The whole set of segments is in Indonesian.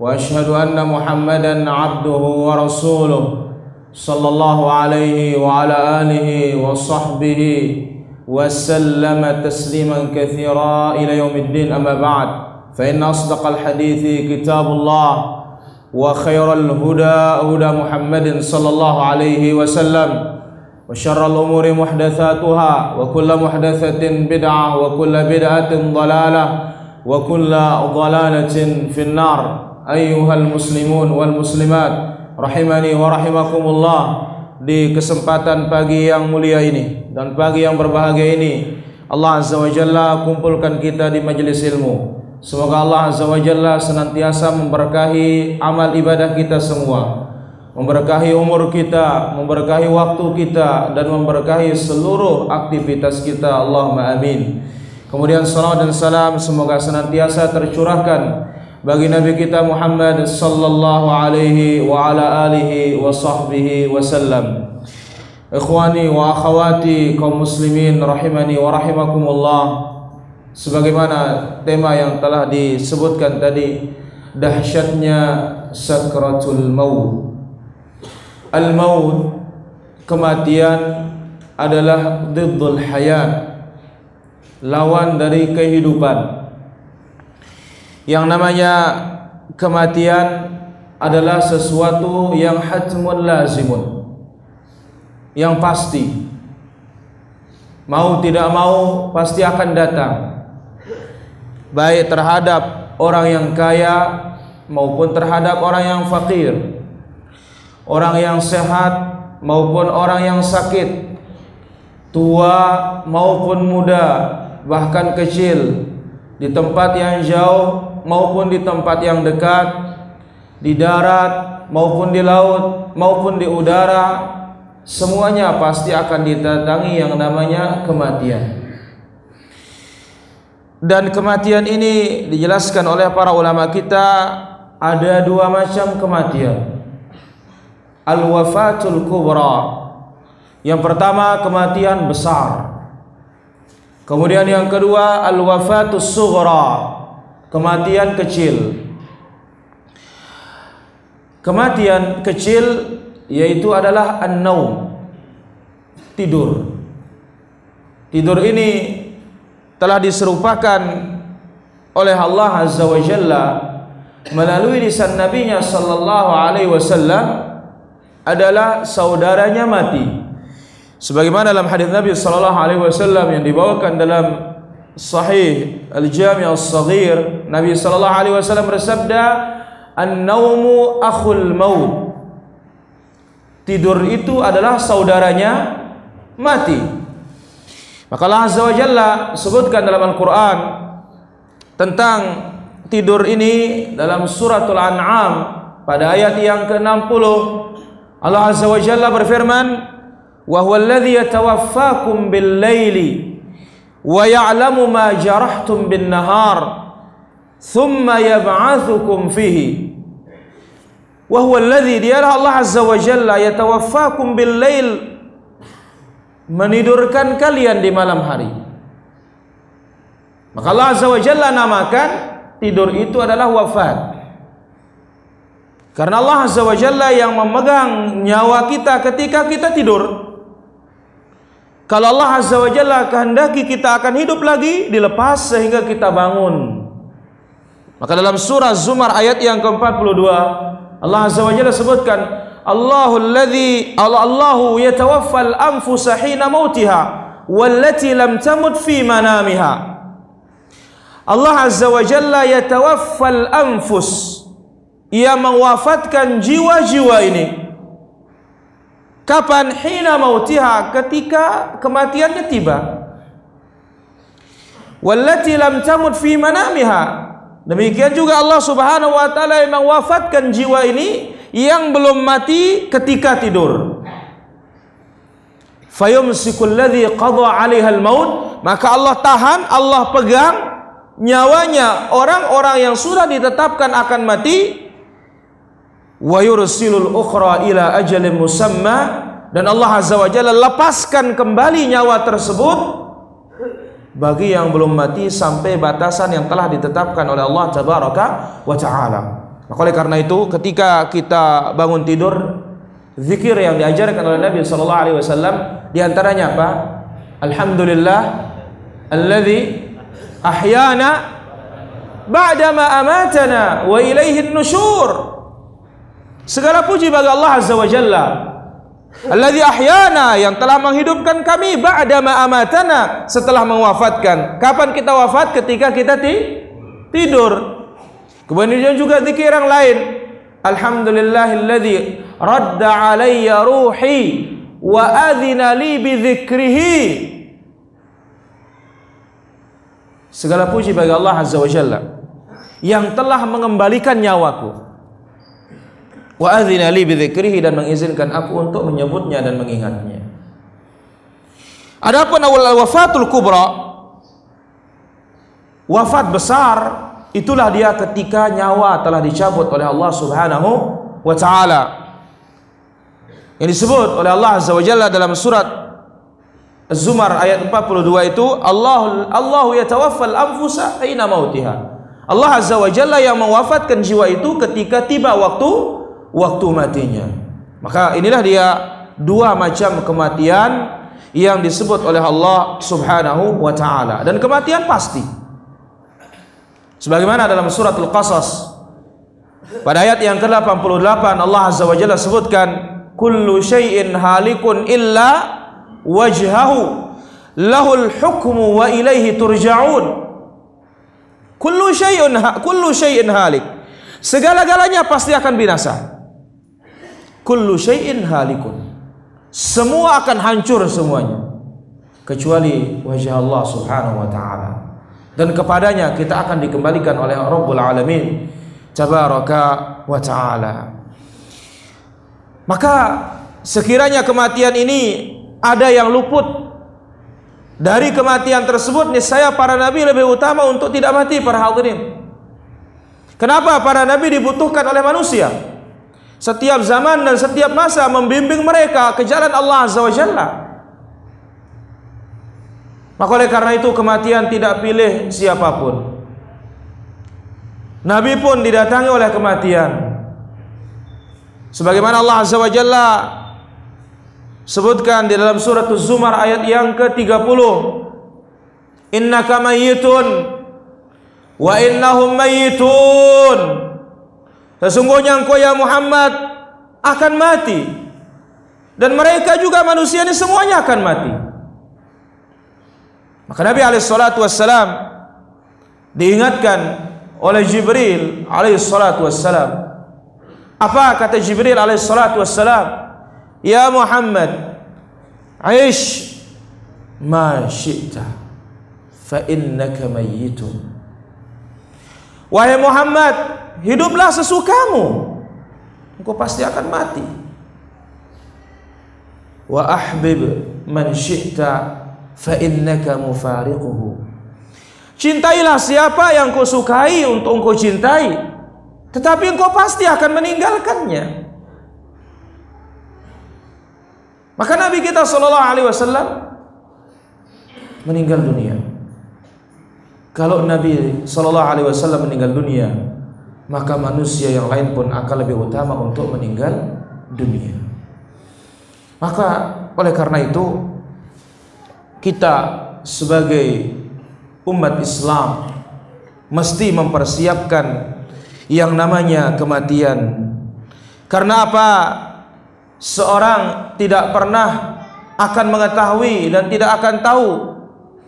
وأشهد أن محمدا عبده ورسوله صلى الله عليه وعلى آله وصحبه وسلم تسليما كثيرا إلى يوم الدين. أما بعد فإن أصدق الحديث كتاب الله وخير الهدى هدى محمد صلى الله عليه وسلم وشر الأمور محدثاتها وكل محدثة بدعة وكل بدعة ضلالة وكل ضلالة في النار. Ayyuhal muslimun wal muslimat rahimani wa rahimakumullah di kesempatan pagi yang mulia ini dan pagi yang berbahagia ini Allah azza wa jalla kumpulkan kita di majelis ilmu. Semoga Allah azza wa jalla senantiasa memberkahi amal ibadah kita semua memberkahi umur kita memberkahi waktu kita dan memberkahi seluruh aktivitas kita. Allahumma amin. Kemudian salam dan salam semoga senantiasa tercurahkan bagi Nabi kita Muhammad sallallahu alaihi wa ala alihi wa sahbihi wasallam. Ikhwani wa akhwati kaum muslimin rahimani wa rahimakumullah. Sebagaimana tema yang telah disebutkan tadi, dahsyatnya sakratul maut. Al-maut kematian adalah diddul hayat. Lawan dari kehidupan yang namanya kematian adalah sesuatu yang hatmun lazimun. Yang pasti. Mau tidak mau pasti akan datang. Baik terhadap orang yang kaya maupun terhadap orang yang fakir. Orang yang sehat maupun orang yang sakit. Tua maupun muda bahkan kecil. Di tempat yang jauh maupun di tempat yang dekat, di darat maupun di laut maupun di udara, semuanya pasti akan didatangi yang namanya kematian. Dan kematian ini dijelaskan oleh para ulama kita ada dua macam kematian. Al-wafatul kubra. Yang pertama kematian besar. Kemudian yang kedua al-wafatus sughra kematian kecil. Kematian kecil yaitu adalah an-naum. Tidur. Tidur ini telah diserupakan oleh Allah Azza wa Jalla melalui lisan nabinya sallallahu alaihi wasallam adalah saudaranya mati. Sebagaimana dalam hadis Nabi sallallahu alaihi wasallam yang dibawakan dalam Sahih Al-Jami' Al-Saghir Nabi sallallahu alaihi wasallam bersabda An-naumu akhul maut. Tidur itu adalah saudaranya mati. Maka Allah Azza wa Jalla sebutkan dalam Al-Quran Tentang tidur ini dalam suratul An'am Pada ayat yang ke-60. Allah Azza wa Jalla berfirman Wa huwa alladhi yatawaffakum bil-laili wa ya'lamu ma jarahtum bin nahar thumma yab'athukum fihi. Wa huwa alladhi dialah Allah azza wa jalla yatawaffakum bil lail menidurkan kalian di malam hari. Maka Allah azza wa jalla namakan tidur itu adalah wafat. Karena Allah azza wa jalla yang memegang nyawa kita ketika kita tidur kalau Allah Azza wa Jalla kehendaki kita akan hidup lagi, dilepas sehingga kita bangun. Maka dalam surah Zumar ayat yang ke-42, Allah Azza wa Jalla sebutkan, Allahu alladhi Allah Allahu yatawaffal anfusa hina mautiha wallati lam tamut fi manamiha. Allah Azza wa Jalla yatawaffal anfus. Ia mewafatkan jiwa-jiwa ini Kapan hina mautiha ketika kematiannya tiba. Wallati lam tamut fi manamiha. Demikian juga Allah Subhanahu wa taala yang mewafatkan jiwa ini yang belum mati ketika tidur. Fayumsikul ladzi qada 'alaihal maut, maka Allah tahan, Allah pegang nyawanya orang-orang yang sudah ditetapkan akan mati wa yursilul ukhra ila ajalin musamma dan Allah azza wa jalla lepaskan kembali nyawa tersebut bagi yang belum mati sampai batasan yang telah ditetapkan oleh Allah tabaraka wa taala. Maka oleh karena itu ketika kita bangun tidur zikir yang diajarkan oleh Nabi sallallahu alaihi wasallam di antaranya apa? Alhamdulillah alladzi ahyana ba'dama amatana wa ilaihi nusyur. Segala puji bagi Allah Azza wa Jalla. Alladzi ahyana yang telah menghidupkan kami ba'dama amatana setelah mewafatkan. Kapan kita wafat? Ketika kita ti tidur. Kemudian juga zikir yang lain. Alhamdulillahilladzi radda alayya ruhi wa adzina li bi dzikrihi. Segala puji bagi Allah Azza wa Jalla yang telah mengembalikan nyawaku. Wa adzina li bi dzikrihi dan mengizinkan aku untuk menyebutnya dan mengingatnya. Adapun awal wafatul kubra wafat besar itulah dia ketika nyawa telah dicabut oleh Allah Subhanahu wa taala. Yang disebut oleh Allah Azza wa Jalla dalam surat Az-Zumar ayat 42 itu Allah Allah yatawaffal anfusa aina mautiha. Allah Azza wa Jalla yang mewafatkan jiwa itu ketika tiba waktu waktu matinya. Maka inilah dia dua macam kematian yang disebut oleh Allah Subhanahu wa taala. Dan kematian pasti. Sebagaimana dalam surat Al-Qasas pada ayat yang ke-88 Allah Azza wa Jalla sebutkan kullu syai'in halikun illa wajhahu. Lahul hukmu wa ilaihi turja'un. Kullu syai'un kullu syai'in halik. Segala-galanya pasti akan binasa kullu syai'in halikun. Semua akan hancur semuanya. Kecuali wajah Allah Subhanahu wa taala. Dan kepadanya kita akan dikembalikan oleh Rabbul Alamin. Tabaraka wa taala. Maka sekiranya kematian ini ada yang luput dari kematian tersebut niscaya para nabi lebih utama untuk tidak mati para hadirin. Kenapa para nabi dibutuhkan oleh manusia? Setiap zaman dan setiap masa membimbing mereka ke jalan Allah Azza wa Jalla. Maka oleh karena itu kematian tidak pilih siapapun. Nabi pun didatangi oleh kematian. Sebagaimana Allah Azza wa Jalla sebutkan di dalam surat Az-Zumar ayat yang ke-30 innaka mayyitun wa innahum mayyitun sesungguhnya engkau ya Muhammad akan mati. Dan mereka juga manusia ini semuanya akan mati. Maka Nabi alaihi salatu wassalam diingatkan oleh Jibril alaihi salatu wassalam apa kata Jibril alaihi salatu wassalam Ya Muhammad Aish Ma syi'ta Fa innaka mayyitun Wahai Muhammad Hiduplah sesukamu. Engkau pasti akan mati. Wa ahbib Man syi'ta Fa innaka mufariquhu. Cintailah siapa yang kau sukai untuk engkau cintai Tetapi engkau pasti akan meninggalkannya. Maka Nabi kita Shallallahu Alaihi Wasallam meninggal dunia. Kalau Nabi Shallallahu Alaihi Wasallam meninggal dunia, maka manusia yang lain pun akan lebih utama untuk meninggal dunia. Maka oleh karena itu kita sebagai umat Islam mesti mempersiapkan yang namanya kematian. Karena apa? seorang tidak pernah akan mengetahui dan tidak akan tahu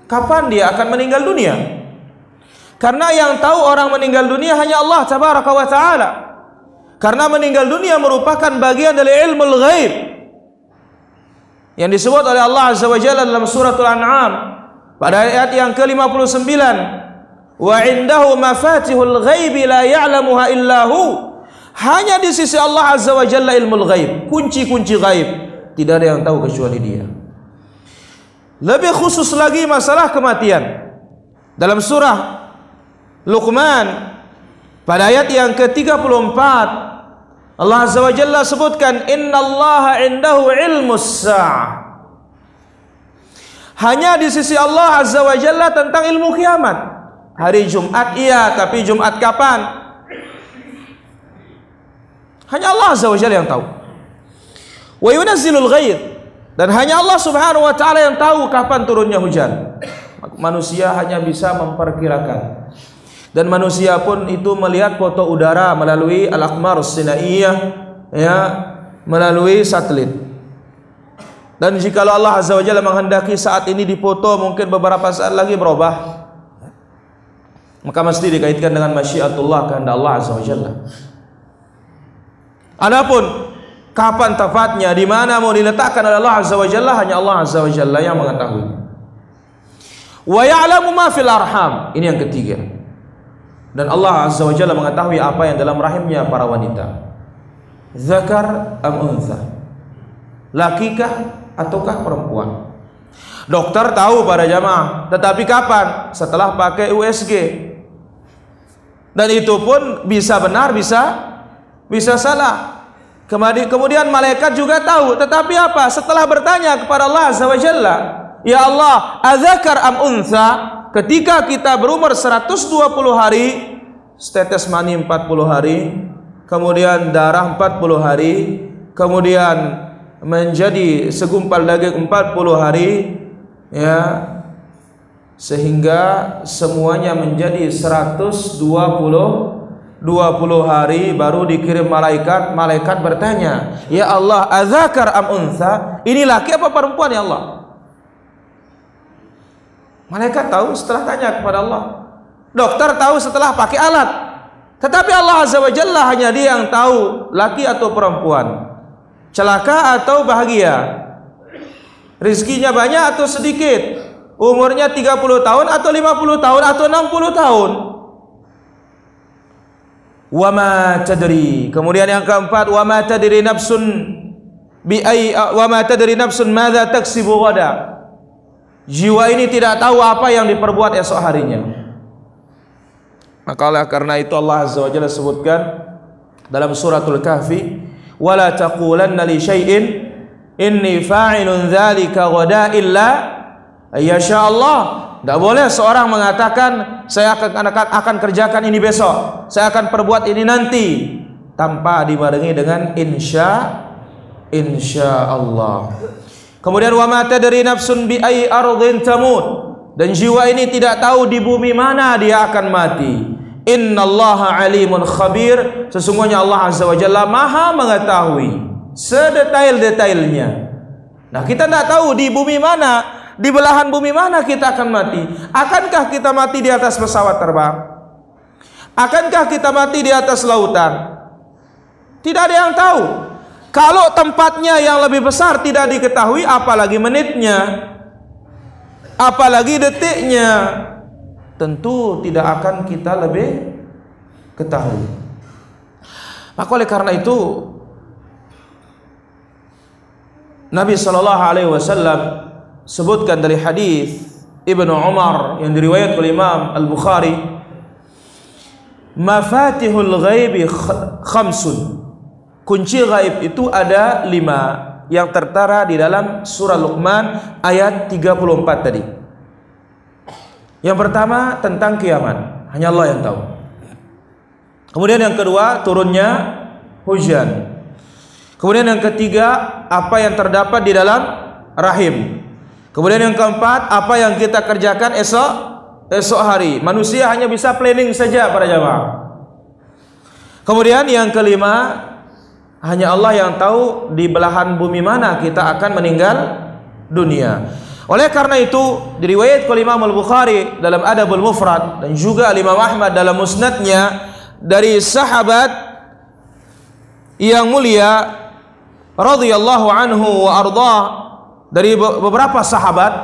kapan dia akan meninggal dunia. Karena yang tahu orang meninggal dunia hanya Allah tabaraka wa taala. Karena meninggal dunia merupakan bagian dari ilmu ghaib. Yang disebut oleh Allah Azza wa Jalla dalam suratul An'am pada ayat yang ke-59 wa indahu mafatihul ghaibi la ya'lamuha illa hu Hanya di sisi Allah Azza wa Jalla ilmu ghaib, kunci-kunci ghaib tidak ada yang tahu kecuali Dia. Lebih khusus lagi masalah kematian. Dalam surah Luqman pada ayat yang ke-34 Allah Azza wa Jalla sebutkan innallaha indahu ilmus sa'ah. Hanya di sisi Allah Azza wa Jalla tentang ilmu kiamat. Hari Jumat iya, tapi Jumat kapan? Hanya Allah Azza wa Jalla yang tahu. Wa yunazzilul ghair dan hanya Allah Subhanahu wa taala yang tahu kapan turunnya hujan. Manusia hanya bisa memperkirakan. Dan manusia pun itu melihat foto udara melalui al-aqmar sinaiyah ya, melalui satelit. Dan jika Allah Azza wa Jalla menghendaki saat ini dipoto mungkin beberapa saat lagi berubah. Maka mesti dikaitkan dengan masyiatullah kehendak Allah Azza wa Jalla. Adapun kapan tepatnya di mana mau diletakkan oleh Allah Azza wa Jalla hanya Allah Azza wa Jalla yang mengetahui. Wa ya'lamu ma fil arham. Ini yang ketiga. Dan Allah Azza wa Jalla mengetahui apa yang dalam rahimnya para wanita. Zakar am untha. Lakikah ataukah perempuan? Dokter tahu pada jamaah, tetapi kapan? Setelah pakai USG. Dan itu pun bisa benar, bisa bisa salah. Kemudian malaikat juga tahu, tetapi apa? Setelah bertanya kepada Allah Azza wa Jalla, "Ya Allah, adzakar am untha?" Ketika kita berumur 120 hari, setetes mani 40 hari, kemudian darah 40 hari, kemudian menjadi segumpal daging 40 hari, ya sehingga semuanya menjadi 120 20 hari baru dikirim malaikat malaikat bertanya ya Allah azakar am untha? Ini laki apa perempuan ya Allah malaikat tahu setelah tanya kepada Allah. Dokter tahu setelah pakai alat. Tetapi Allah azza wa jalla hanya dia yang tahu laki atau perempuan. Celaka atau bahagia? Rizkinya banyak atau sedikit? Umurnya 30 tahun atau 50 tahun atau 60 tahun? Wama tadri. Kemudian yang keempat wama tadri nafsun bi ai wama tadri nafsun madza taksibu ghada. Jiwa ini tidak tahu apa yang diperbuat esok harinya. Maka oleh karena itu Allah Azza wa Jalla sebutkan dalam suratul Kahfi, "Wala taqulanna li syai'in inni fa'ilun dzalika ghada illa ayyasha Allah." Tidak boleh seorang mengatakan saya akan, akan akan kerjakan ini besok, saya akan perbuat ini nanti tanpa dibarengi dengan insya insya Allah. Kemudian wa mata dari nafsun bi ai ardhin tamut dan jiwa ini tidak tahu di bumi mana dia akan mati. Innallaha alimun khabir sesungguhnya Allah azza wa jalla maha mengetahui sedetail-detailnya. Nah, kita tidak tahu di bumi mana di belahan bumi mana kita akan mati? Akankah kita mati di atas pesawat terbang? Akankah kita mati di atas lautan? Tidak ada yang tahu. Kalau tempatnya yang lebih besar tidak diketahui, apalagi menitnya, apalagi detiknya, tentu tidak akan kita lebih ketahui. Maka oleh karena itu, Nabi Shallallahu Alaihi Wasallam sebutkan dari hadis Ibnu Umar yang diriwayatkan oleh Imam Al-Bukhari Mafatihul ghaibi khamsun Kunci gaib itu ada lima yang tertara di dalam surah Luqman ayat 34 tadi. Yang pertama tentang kiamat, hanya Allah yang tahu. Kemudian yang kedua turunnya hujan. Kemudian yang ketiga apa yang terdapat di dalam rahim. Kemudian yang keempat, apa yang kita kerjakan esok esok hari. Manusia hanya bisa planning saja para jamaah. Kemudian yang kelima, hanya Allah yang tahu di belahan bumi mana kita akan meninggal dunia. Oleh karena itu, diriwayat oleh Imam Al-Bukhari dalam Adabul Mufrad dan juga Imam Ahmad dalam musnadnya dari sahabat yang mulia radhiyallahu anhu wa ardhah dari beberapa sahabat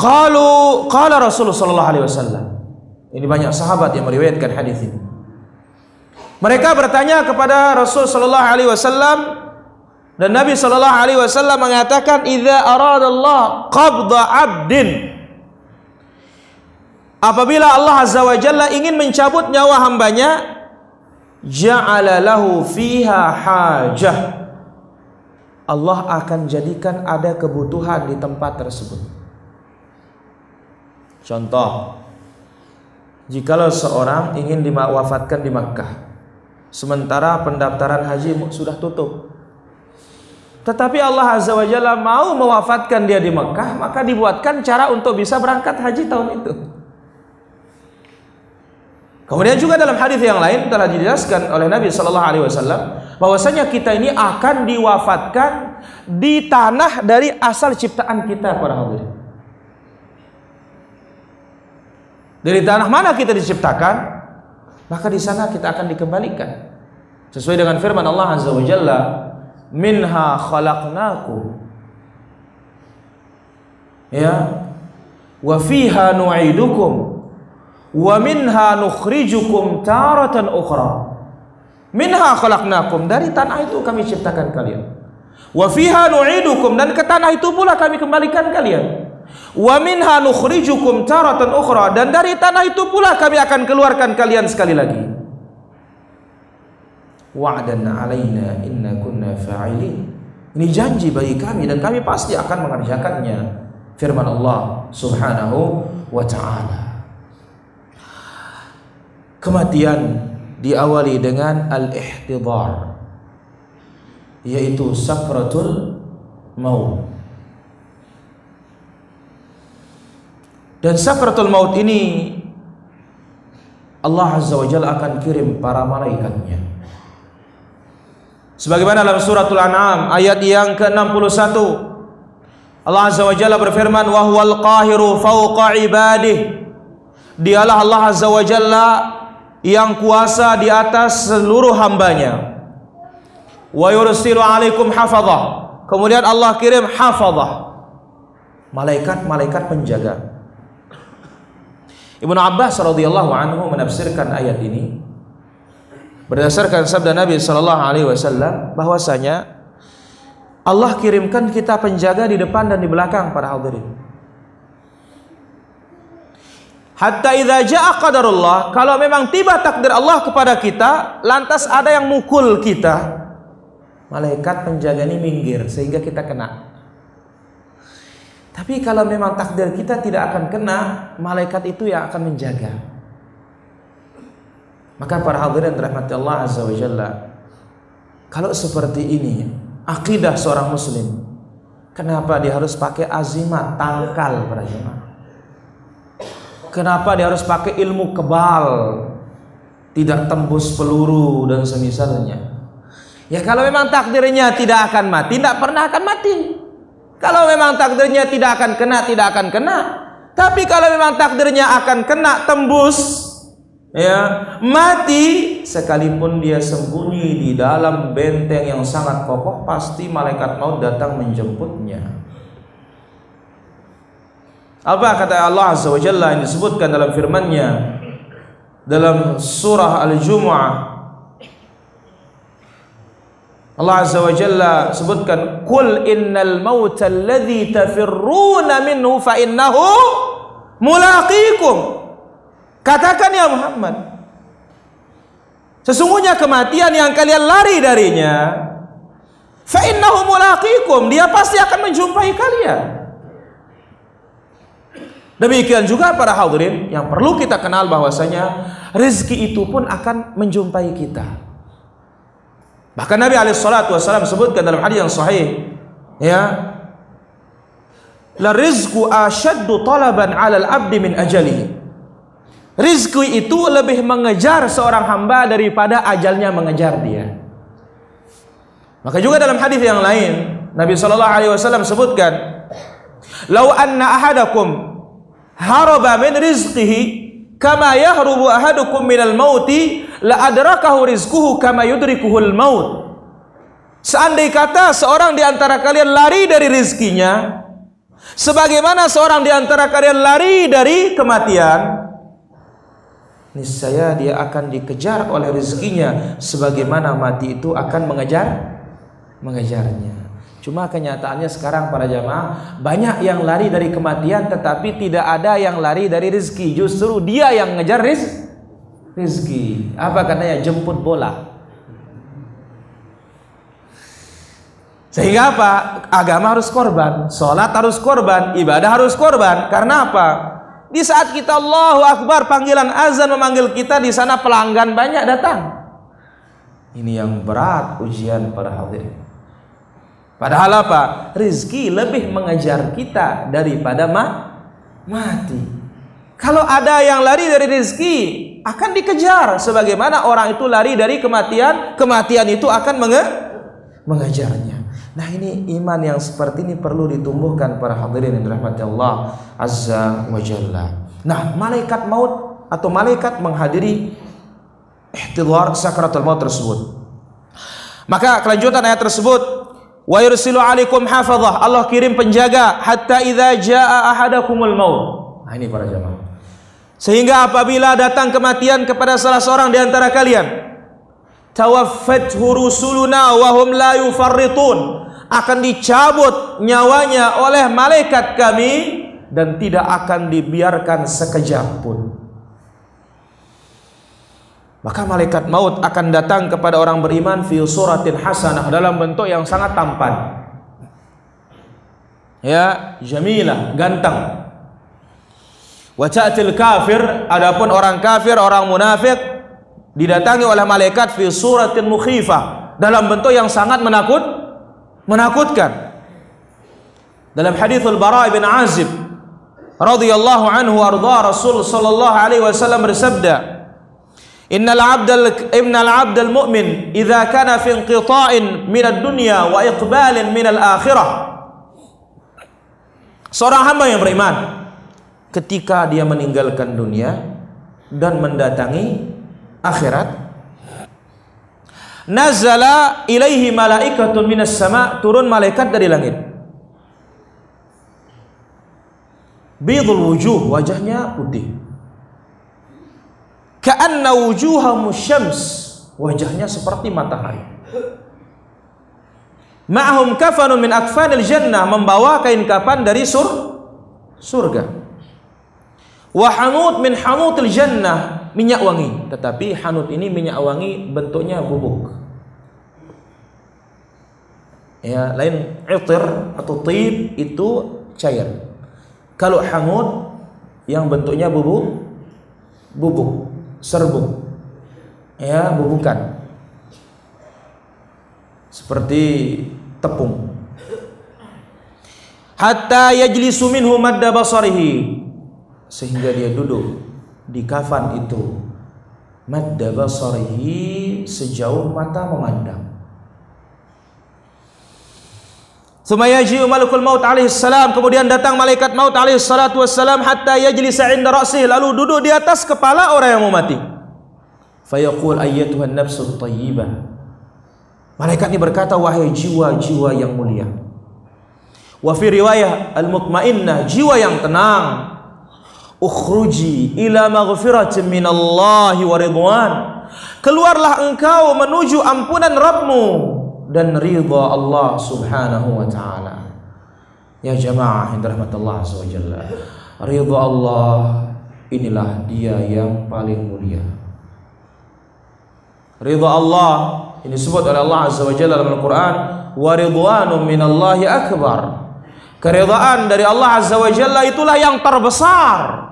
qalu qala Rasulullah sallallahu alaihi wasallam. Ini banyak sahabat yang meriwayatkan hadis ini Mereka bertanya kepada Rasul sallallahu alaihi wasallam dan Nabi sallallahu alaihi wasallam mengatakan idza aradallah qabda 'abdin Apabila Allah azza wa jalla ingin mencabut nyawa hambanya ja'ala lahu fiha hajah Allah akan jadikan ada kebutuhan di tempat tersebut. Contoh, jikalau seorang ingin diwafatkan di Makkah, sementara pendaftaran haji sudah tutup. Tetapi Allah Azza wa Jalla mau mewafatkan dia di Mekah, maka dibuatkan cara untuk bisa berangkat haji tahun itu. Kemudian juga dalam hadis yang lain telah dijelaskan oleh Nabi Shallallahu Alaihi Wasallam bahwasanya kita ini akan diwafatkan di tanah dari asal ciptaan kita para hadirin. Dari tanah mana kita diciptakan, maka di sana kita akan dikembalikan. Sesuai dengan firman Allah Azza wa Jalla, "Minha khalaqnakum." Ya. Wa fiha nu'idukum wa minha nukhrijukum taratan ukhra minha khalaqnakum dari tanah itu kami ciptakan kalian wa fiha nu'idukum dan ke tanah itu pula kami kembalikan kalian wa minha nukhrijukum taratan ukhra. Dan dari tanah itu pula kami akan keluarkan kalian sekali lagi. Wa'dan alaina inna kunna fa'ilin. Ini janji bagi kami dan kami pasti akan mengerjakannya. Firman Allah subhanahu wa ta'ala. Kematian diawali dengan al-ihtidar yaitu sakratul maut. Dan sakratul maut ini Allah Azza wa Jalla akan kirim para malaikatnya. Sebagaimana dalam suratul An'am ayat yang ke-61 Allah Azza wa Jalla berfirman wa huwal qahiru fawqa ibadihi. Dialah Allah Azza wa Jalla yang kuasa di atas seluruh hambanya. Wa yursilu alaikum hafadhah. Kemudian Allah kirim hafadhah. Malaikat-malaikat penjaga Ibnu Abbas radhiyallahu anhu menafsirkan ayat ini berdasarkan sabda Nabi sallallahu alaihi wasallam bahwasanya Allah kirimkan kita penjaga di depan dan di belakang para hadirin Hatta idza jaa qadarullah, kalau memang tiba takdir Allah kepada kita, lantas ada yang mukul kita, malaikat penjaga ini minggir sehingga kita kena. Tapi kalau memang takdir kita tidak akan kena, malaikat itu yang akan menjaga. Maka para hadirin rahmati Allah azza wa jalla, kalau seperti ini akidah seorang muslim, kenapa dia harus pakai azimat, tangkal para jemaah? Kenapa dia harus pakai ilmu kebal? Tidak tembus peluru dan semisalnya. Ya kalau memang takdirnya tidak akan mati, tidak pernah akan mati. Kalau memang takdirnya tidak akan kena, tidak akan kena. Tapi kalau memang takdirnya akan kena tembus, ya mati sekalipun dia sembunyi di dalam benteng yang sangat kokoh, pasti malaikat maut datang menjemputnya. Apa kata Allah Azza wa Jalla yang disebutkan dalam firman-Nya dalam surah Al-Jumu'ah Allah Azza wa Jalla sebutkan Qul innal mauta alladhi tafirruna minhu fa innahu mulaqikum Katakan ya Muhammad Sesungguhnya kematian yang kalian lari darinya fa innahu mulaqikum dia pasti akan menjumpai kalian Demikian juga para hadirin yang perlu kita kenal bahwasanya rezeki itu pun akan menjumpai kita. Bahkan Nabi alaihi salatu wasallam sebutkan dalam hadis yang sahih, ya. La rizqu ashaddu talaban 'ala al-'abdi min ajalihi. Rizki itu lebih mengejar seorang hamba daripada ajalnya mengejar dia. Maka juga dalam hadis yang lain, Nabi sallallahu alaihi wasallam sebutkan, "Lau anna ahadakum haraba min rizqihi kama yahrubu ahadukum minal mauti la adrakahu rizquhu kama yudrikuhul maut Seandai kata seorang di antara kalian lari dari rizkinya sebagaimana seorang di antara kalian lari dari kematian niscaya dia akan dikejar oleh rezekinya sebagaimana mati itu akan mengejar mengejarnya. Cuma kenyataannya sekarang para jamaah banyak yang lari dari kematian tetapi tidak ada yang lari dari rezeki. Justru dia yang ngejar rezeki. Apa katanya? Jemput bola. Sehingga apa? Agama harus korban, sholat harus korban, ibadah harus korban. Karena apa? Di saat kita Allahu Akbar panggilan azan memanggil kita di sana pelanggan banyak datang. Ini yang berat ujian para hadirin. Padahal apa? Rizki lebih mengejar kita daripada ma mati. Kalau ada yang lari dari rizki akan dikejar sebagaimana orang itu lari dari kematian, kematian itu akan menge mengejarnya. Nah ini iman yang seperti ini perlu ditumbuhkan para hadirin yang dirahmati Allah Azza wa Jalla. Nah malaikat maut atau malaikat menghadiri ihtidhar sakratul maut tersebut. Maka kelanjutan ayat tersebut wa yursilu alaikum hafazah Allah kirim penjaga hatta idza jaa ahadakumul maut. Nah ini para jamaah. Sehingga apabila datang kematian kepada salah seorang di antara kalian tawaffat rusuluna wa hum la yufarritun akan dicabut nyawanya oleh malaikat kami dan tidak akan dibiarkan sekejap pun. Maka malaikat maut akan datang kepada orang beriman fi suratin hasanah dalam bentuk yang sangat tampan. Ya, jamilah, ganteng. Wa ta'til kafir, adapun orang kafir, orang munafik didatangi oleh malaikat fi suratin mukhifah dalam bentuk yang sangat menakut menakutkan. Dalam hadis Al-Bara bin Azib radhiyallahu anhu arda Rasul sallallahu alaihi wasallam bersabda, "Innal 'abdal innal 'abdal mu'min idza kana fi inqita'in min ad-dunya wa iqbalin min al-akhirah." Seorang hamba yang beriman ketika dia meninggalkan dunia dan mendatangi akhirat nazala ilaihi malaikatun minas sama turun malaikat dari langit bidul wujuh wajahnya putih ka'anna wujuhahum syams wajahnya seperti matahari. Ma'hum kafanun min akfanil jannah. Membawa kain kafan dari sur surga. Wa hanut min hanutil jannah. Minyak wangi, tetapi hanut ini minyak wangi bentuknya bubuk. Ya, lain itir atau tib itu cair. Kalau hanut yang bentuknya bubuk bubuk, serbuk. Ya, bubukan. Seperti tepung. Hatta yajlisu minhu madda basarihi sehingga dia duduk di kafan itu madda basarihi sejauh mata memandang Sumayaji malakul maut alaihi salam kemudian datang malaikat maut alaihi salatu wassalam hatta yajlisa inda ra'sih lalu duduk di atas kepala orang yang mau mati. Fayaqul ayyatuhan nafsu thayyibah. Malaikat ini berkata wahai jiwa-jiwa yang mulia. Wa fi riwayah al-mutmainnah jiwa yang tenang ukhruji ila maghfiratin minallahi wa ridwan keluarlah engkau menuju ampunan Rabbmu dan ridha Allah Subhanahu wa taala. Ya jamaah yang dirahmatillah subhanahu ridha Allah inilah dia yang paling mulia. Ridha Allah ini disebut oleh Allah azza wa jalla dalam Al-Qur'an wa ridwanun minallahi akbar. Keridhaan dari Allah azza wa jalla itulah yang terbesar.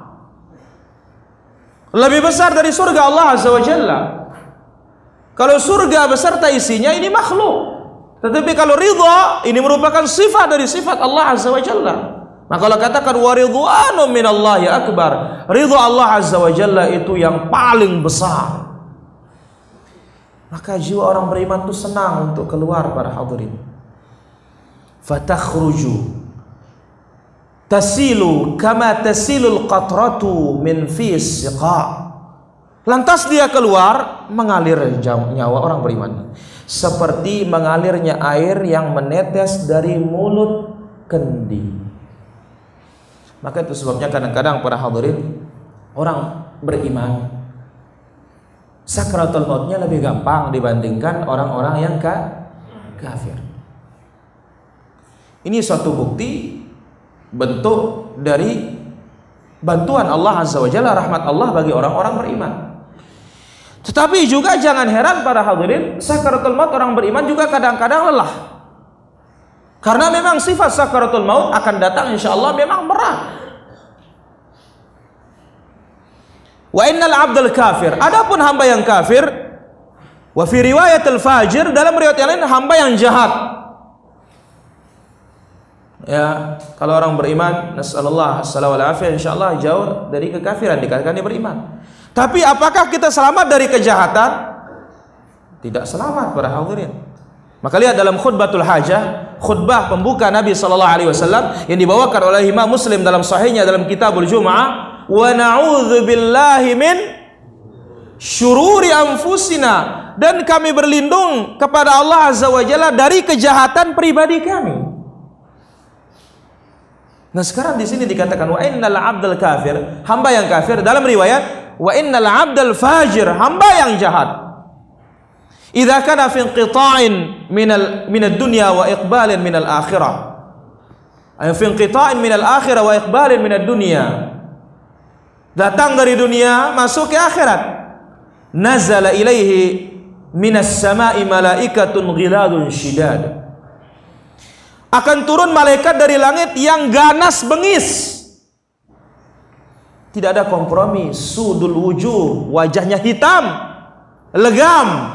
Lebih besar dari surga Allah Azza wa Jalla. Kalau surga beserta isinya ini makhluk. Tetapi kalau ridha ini merupakan sifat dari sifat Allah Azza wa Jalla. Maka kalau katakan wa ridwanu Allah ya akbar. Ridha Allah Azza wa Jalla itu yang paling besar. Maka jiwa orang beriman itu senang untuk keluar para hadirin. Fatakhruju tasilu kama tasilul qatratu min fi siqa lantas dia keluar mengalir nyawa orang beriman seperti mengalirnya air yang menetes dari mulut kendi maka itu sebabnya kadang-kadang para hadirin orang beriman sakratul mautnya lebih gampang dibandingkan orang-orang yang ka kafir. Ini suatu bukti bentuk dari bantuan Allah Azza wa Jalla, rahmat Allah bagi orang-orang beriman. Tetapi juga jangan heran para hadirin, sakaratul maut orang beriman juga kadang-kadang lelah. Karena memang sifat sakaratul maut akan datang insya Allah memang berat. Wa innal abdul kafir. Adapun hamba yang kafir, wa fi riwayat al-fajir dalam riwayat yang lain hamba yang jahat. Ya, kalau orang beriman, nasallallahu alaihi insyaallah jauh dari kekafiran dikatakan dia beriman. Tapi apakah kita selamat dari kejahatan? Tidak selamat para hadirin. Maka lihat dalam khutbatul hajah, khutbah pembuka Nabi sallallahu alaihi wasallam yang dibawakan oleh Imam Muslim dalam sahihnya dalam Kitabul Jumu'ah, wa na'udzu billahi min syururi anfusina dan kami berlindung kepada Allah azza wa jalla dari kejahatan pribadi kami. Nah sekarang di sini dikatakan wa innal abdal kafir, hamba yang kafir dalam riwayat wa innal abdal fajir, hamba yang jahat. Idza kana fi inqita'in min al min ad-dunya wa iqbalin min al-akhirah. Ay fi inqita'in min al-akhirah wa iqbalin min ad-dunya. Datang dari dunia masuk ke akhirat. Nazala ilaihi minas sama'i malaikatun ghiladun shidad akan turun malaikat dari langit yang ganas bengis. Tidak ada kompromi, sudul wujuh, wajahnya hitam, legam.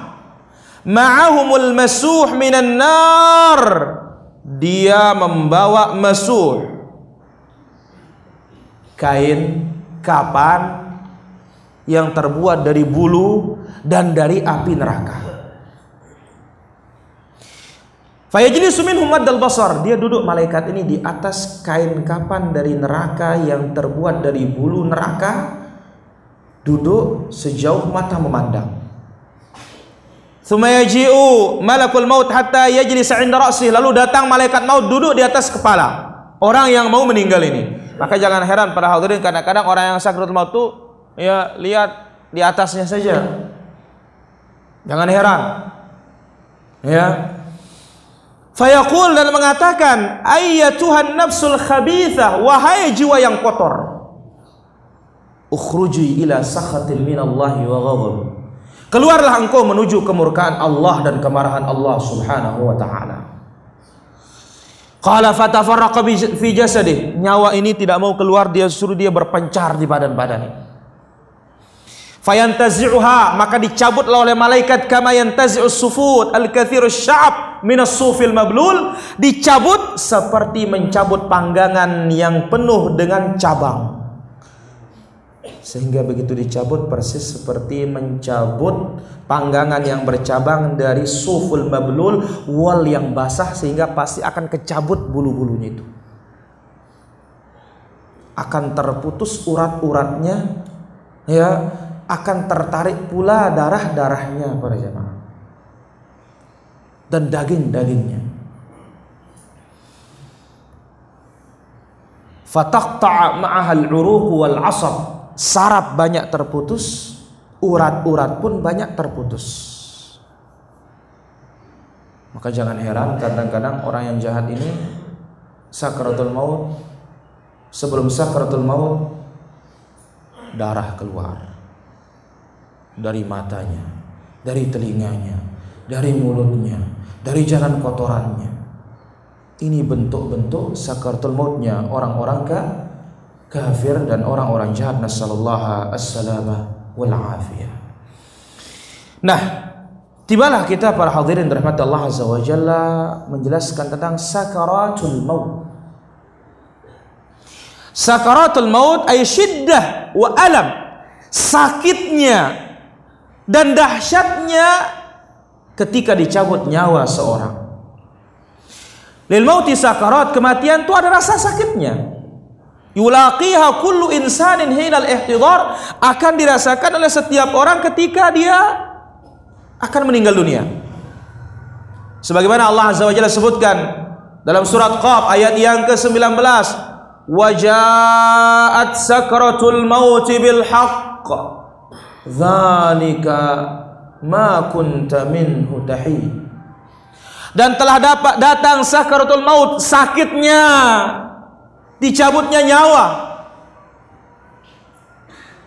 Ma'ahumul masuh minan nar. Dia membawa masuh. Kain kapan yang terbuat dari bulu dan dari api neraka. Fayajlisu minhum dal basar. Dia duduk malaikat ini di atas kain kapan dari neraka yang terbuat dari bulu neraka. Duduk sejauh mata memandang. Thumma yaji'u malakul maut hatta yajlis 'inda ra'sih. Lalu datang malaikat maut duduk di atas kepala orang yang mau meninggal ini. Maka jangan heran para hadirin kadang-kadang orang yang sakratul maut itu ya lihat di atasnya saja. Jangan heran. Ya, Fayaqul dan mengatakan, Tuhan nafsul khabithah, wahai jiwa yang kotor. Ukhruji ila sakhatin minallahi wa ghadab. Keluarlah engkau menuju kemurkaan Allah dan kemarahan Allah Subhanahu wa taala. Qala fatafarraqa fi jasadih. Nyawa ini tidak mau keluar, dia suruh dia berpencar di badan-badannya fayantazi'uha maka dicabutlah oleh malaikat kama yantazi'us sufut al-kathirus sya'ab minas sufil mablul. Dicabut seperti mencabut panggangan yang penuh dengan cabang. Sehingga begitu dicabut persis seperti mencabut panggangan yang bercabang dari suful mablul wal yang basah sehingga pasti akan kecabut bulu-bulunya itu. Akan terputus urat-uratnya ya akan tertarik pula darah-darahnya para jemaah dan daging-dagingnya. Fataqta'a ma'ahal uruq wal asab. Saraf banyak terputus, urat-urat pun banyak terputus. Maka jangan heran kadang-kadang orang yang jahat ini sakratul maut sebelum sakratul maut darah keluar dari matanya, dari telinganya, dari mulutnya, dari jalan kotorannya. Ini bentuk-bentuk sakaratul mautnya orang-orang ka kafir dan orang-orang jahat nasallallahu as-salama wal. Nah, tibalah kita para hadirin rahmat Allah azza wa jalla menjelaskan tentang sakaratul maut. Sakaratul maut ay syiddah wa alam. Sakitnya dan dahsyatnya ketika dicabut nyawa seorang. Lil mauti sakarat, kematian itu ada rasa sakitnya. Yulaqiha kullu insanin hinal ihtidar akan dirasakan oleh setiap orang ketika dia akan meninggal dunia. Sebagaimana Allah Azza wa Jalla sebutkan dalam surat Qaf ayat yang ke-19, "Wajaat sakratul maut bil haqq." Dzalika ma kunta minhu tahid dan telah dapat datang sakaratul maut sakitnya dicabutnya nyawa.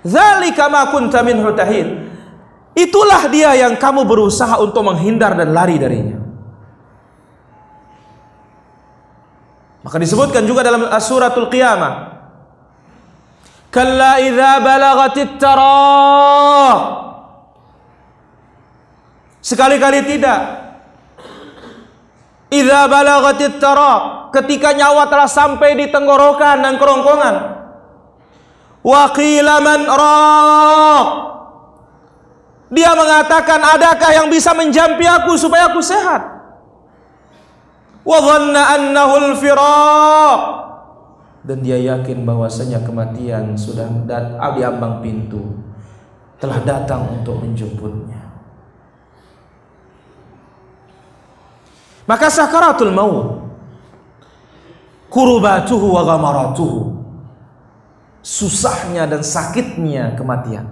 Zalika ma kunta minhu tahid itulah dia yang kamu berusaha untuk menghindar dan lari darinya. Maka disebutkan juga dalam suratul qiyamah kalla idza balagatit taraq sekali-kali tidak Idza balagatit taraq, ketika nyawa telah sampai di tenggorokan dan kerongkongan. Wa qila man raq. Dia mengatakan, adakah yang bisa menjampi aku supaya aku sehat? Wa dhanna annahu al-firaq. Dan dia yakin bahwasanya kematian sudah dan di ambang pintu telah datang untuk menjemputnya. Maka sakaratul maut kurubatuhu wa ghamaratuhu susahnya dan sakitnya kematian.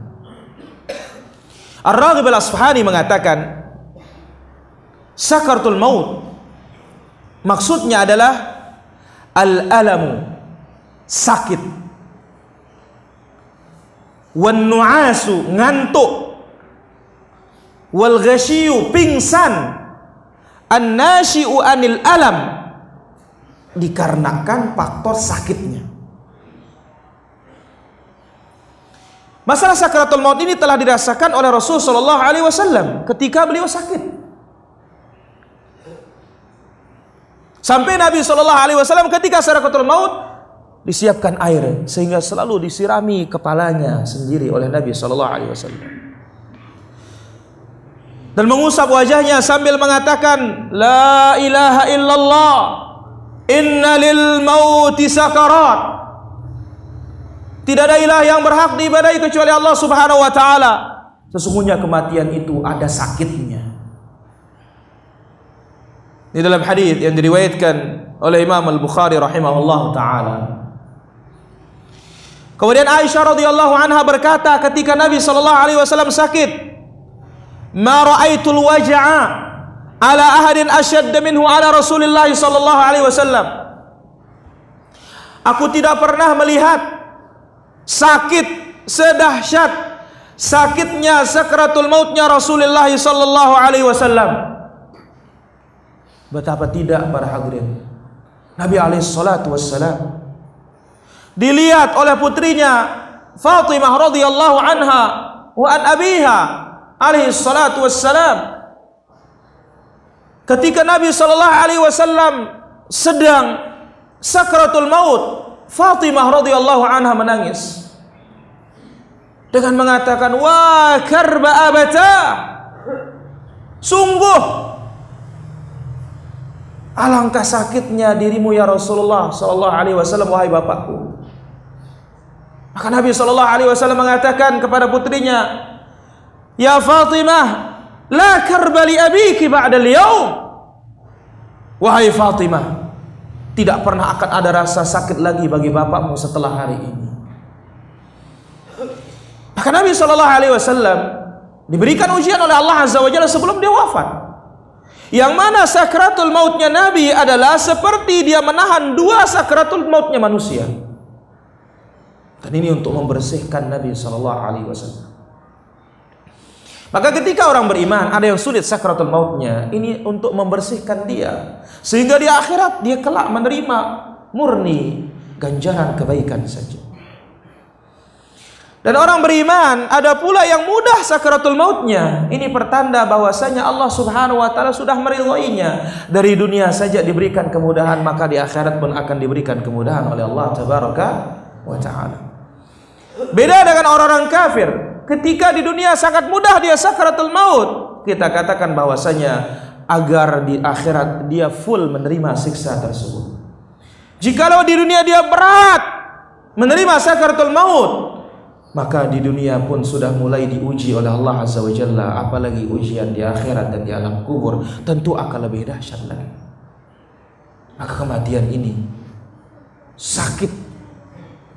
Ar-Raghib al-Asfahani mengatakan sakaratul maut maksudnya adalah al-alamu sakit wan nu'asu ngantuk wal ghasyiyu pingsan an-nasyi'u anil alam dikarenakan faktor sakitnya. Masalah sakaratul maut ini telah dirasakan oleh Rasul Shallallahu Alaihi Wasallam ketika beliau sakit. Sampai Nabi Shallallahu Alaihi Wasallam ketika sakaratul maut disiapkan air sehingga selalu disirami kepalanya sendiri oleh Nabi Shallallahu Alaihi Wasallam. Dan mengusap wajahnya sambil mengatakan la ilaha illallah inna lil mauti sakarat. Tidak ada ilah yang berhak diibadahi kecuali Allah Subhanahu wa taala. Sesungguhnya kematian itu ada sakitnya. Di dalam hadis yang diriwayatkan oleh Imam Al-Bukhari rahimahullah taala Kemudian Aisyah radhiyallahu anha berkata ketika Nabi sallallahu alaihi wasallam sakit ma ra'aitul waj'a ala ahadin asyadd minhu ala Rasulillah sallallahu alaihi wasallam? Aku tidak pernah melihat sakit sedahsyat sakitnya sakratul mautnya Rasulullah sallallahu alaihi wasallam. Betapa tidak para hadirin. Nabi alaihi salatu wassalam dilihat oleh putrinya Fatimah radhiyallahu anha wa an abiha alaihi salatu wassalam. Ketika Nabi sallallahu alaihi wasallam sedang sakratul maut Fatimah radhiyallahu anha menangis. Dengan mengatakan wa karba abata. Sungguh. Alangkah sakitnya dirimu ya Rasulullah sallallahu alaihi wasallam wahai bapakku maka Nabi sallallahu alaihi wasallam mengatakan kepada putrinya Ya Fatimah, la karbali abiki ba'dal yaum. Wahai Fatimah, tidak pernah akan ada rasa sakit lagi bagi bapakmu setelah hari ini. Maka Nabi Shallallahu Alaihi Wasallam diberikan ujian oleh Allah Azza wa Jalla sebelum dia wafat. Yang mana sakratul mautnya Nabi adalah seperti dia menahan dua sakratul mautnya manusia. Dan ini untuk membersihkan Nabi Shallallahu Alaihi Wasallam. Maka ketika orang beriman ada yang sulit sakratul mautnya, ini untuk membersihkan dia sehingga di akhirat dia kelak menerima murni ganjaran kebaikan saja. Dan orang beriman ada pula yang mudah sakratul mautnya. Ini pertanda bahwasanya Allah Subhanahu wa taala sudah meridhoinya. Dari dunia saja diberikan kemudahan, maka di akhirat pun akan diberikan kemudahan oleh Allah tabaraka wa taala. Beda dengan orang-orang kafir ketika di dunia sangat mudah dia sakaratul maut, kita katakan bahwasanya agar di akhirat dia full menerima siksa tersebut. Jikalau di dunia dia berat menerima sakaratul maut, maka di dunia pun sudah mulai diuji oleh Allah Azza wa Jalla, apalagi ujian di akhirat dan di alam kubur, tentu akan lebih dahsyat lagi. Maka kematian ini sakit,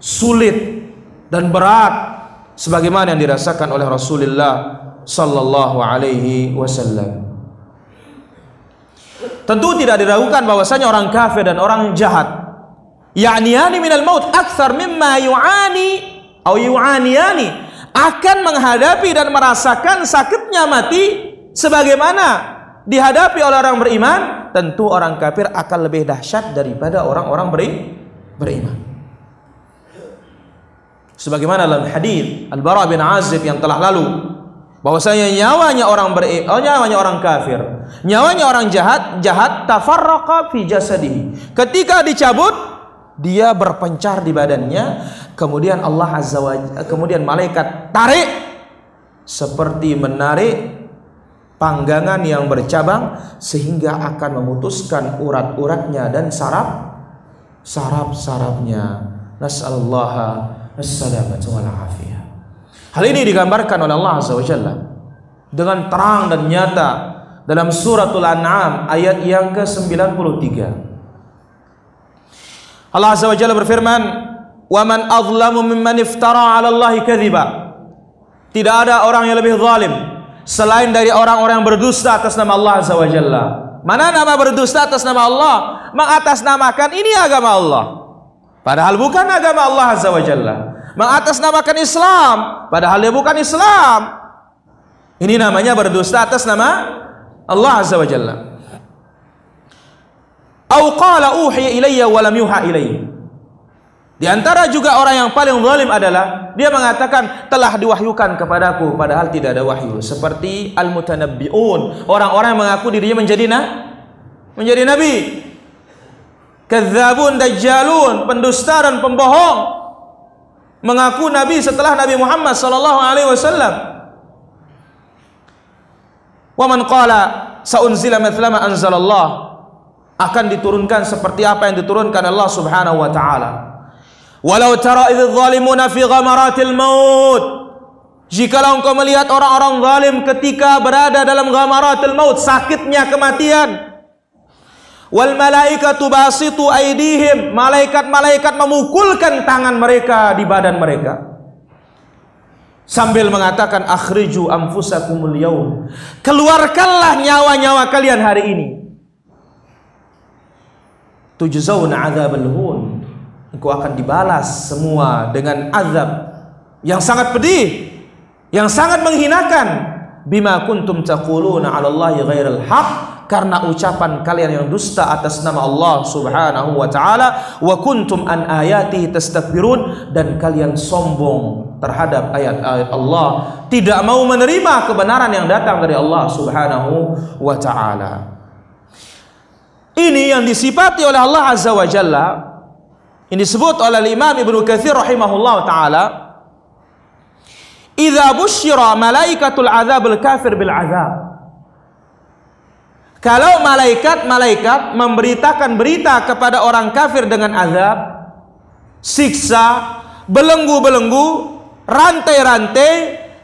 sulit dan berat sebagaimana yang dirasakan oleh Rasulullah sallallahu alaihi wasallam. Tentu tidak diragukan bahwasanya orang kafir dan orang jahat ya'niyani minal maut akthar mimma yu'ani atau yu'aniyani akan menghadapi dan merasakan sakitnya mati sebagaimana dihadapi oleh orang beriman tentu orang kafir akan lebih dahsyat daripada orang-orang beri, beriman sebagaimana dalam hadis Al-Bara bin Azib yang telah lalu bahwasanya nyawanya orang ber oh, nyawanya orang kafir, nyawanya orang jahat, jahat tafarraqa fi jasadihi. Ketika dicabut, dia berpencar di badannya, kemudian Allah azza wa kemudian malaikat tarik seperti menarik panggangan yang bercabang sehingga akan memutuskan urat-uratnya dan saraf saraf-sarafnya. Nas'alullaha as-salamata wal afiyah. Hal ini digambarkan oleh Allah Azza wa Jalla dengan terang dan nyata dalam suratul An'am ayat yang ke-93. Allah Azza wa Jalla berfirman, "Wa man azlamu mimman iftara 'ala Allah kadhiba." Tidak ada orang yang lebih zalim selain dari orang-orang yang berdusta atas nama Allah Azza wa Jalla. Mana nama berdusta atas nama Allah? Mengatasnamakan ini agama Allah. Padahal bukan agama Allah Azza wa Jalla mengatasnamakan Islam padahal dia bukan Islam. Ini namanya berdusta atas nama Allah Azza wa Jalla. Au qala uhiya ilayya wa lam yuha ilayya. Di antara juga orang yang paling zalim adalah dia mengatakan telah diwahyukan kepadaku padahal tidak ada wahyu seperti al-mutanabbiun orang-orang yang mengaku dirinya menjadi na menjadi nabi kadzabun dajjalun pendusta dan pembohong mengaku nabi setelah Nabi Muhammad sallallahu alaihi wasallam. Wa man qala saunzila mithla ma anzalallah akan diturunkan seperti apa yang diturunkan Allah Subhanahu wa taala. Walau tara idz zalimuna fi ghamaratil maut Jikalau engkau melihat orang-orang zalim ketika berada dalam ghamaratil maut, sakitnya kematian, Wal malaikatu basitu aidihim. Malaikat-malaikat memukulkan tangan mereka di badan mereka. Sambil mengatakan akhriju anfusakumul yaum. Keluarkanlah nyawa-nyawa kalian hari ini. Tujzauna adzabal hun. Engkau akan dibalas semua dengan azab yang sangat pedih, yang sangat menghinakan. Bima kuntum taquluna 'ala Allahi ghairal haqq karena ucapan kalian yang dusta atas nama Allah Subhanahu wa taala wa kuntum an ayati tastakbirun dan kalian sombong terhadap ayat-ayat Allah tidak mau menerima kebenaran yang datang dari Allah Subhanahu wa taala. Ini yang disifati oleh Allah Azza wa Jalla ini disebut oleh Imam Ibnu Katsir rahimahullah taala Idza busyira malaikatul adzabul kafir bil adzab kalau malaikat-malaikat memberitakan berita kepada orang kafir dengan azab, siksa, belenggu-belenggu, rantai-rantai,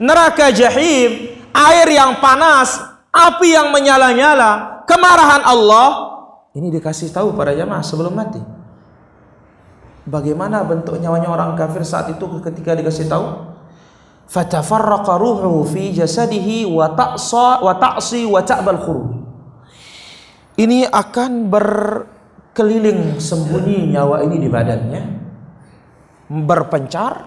neraka jahim, air yang panas, api yang menyala-nyala, kemarahan Allah, ini dikasih tahu pada jamaah sebelum mati. Bagaimana bentuk nyawanya orang kafir saat itu ketika dikasih tahu? Fatafarraqa ruhu fi jasadihi wa ta'si wa ta'bal khuruj ini akan berkeliling sembunyi nyawa ini di badannya. Berpencar.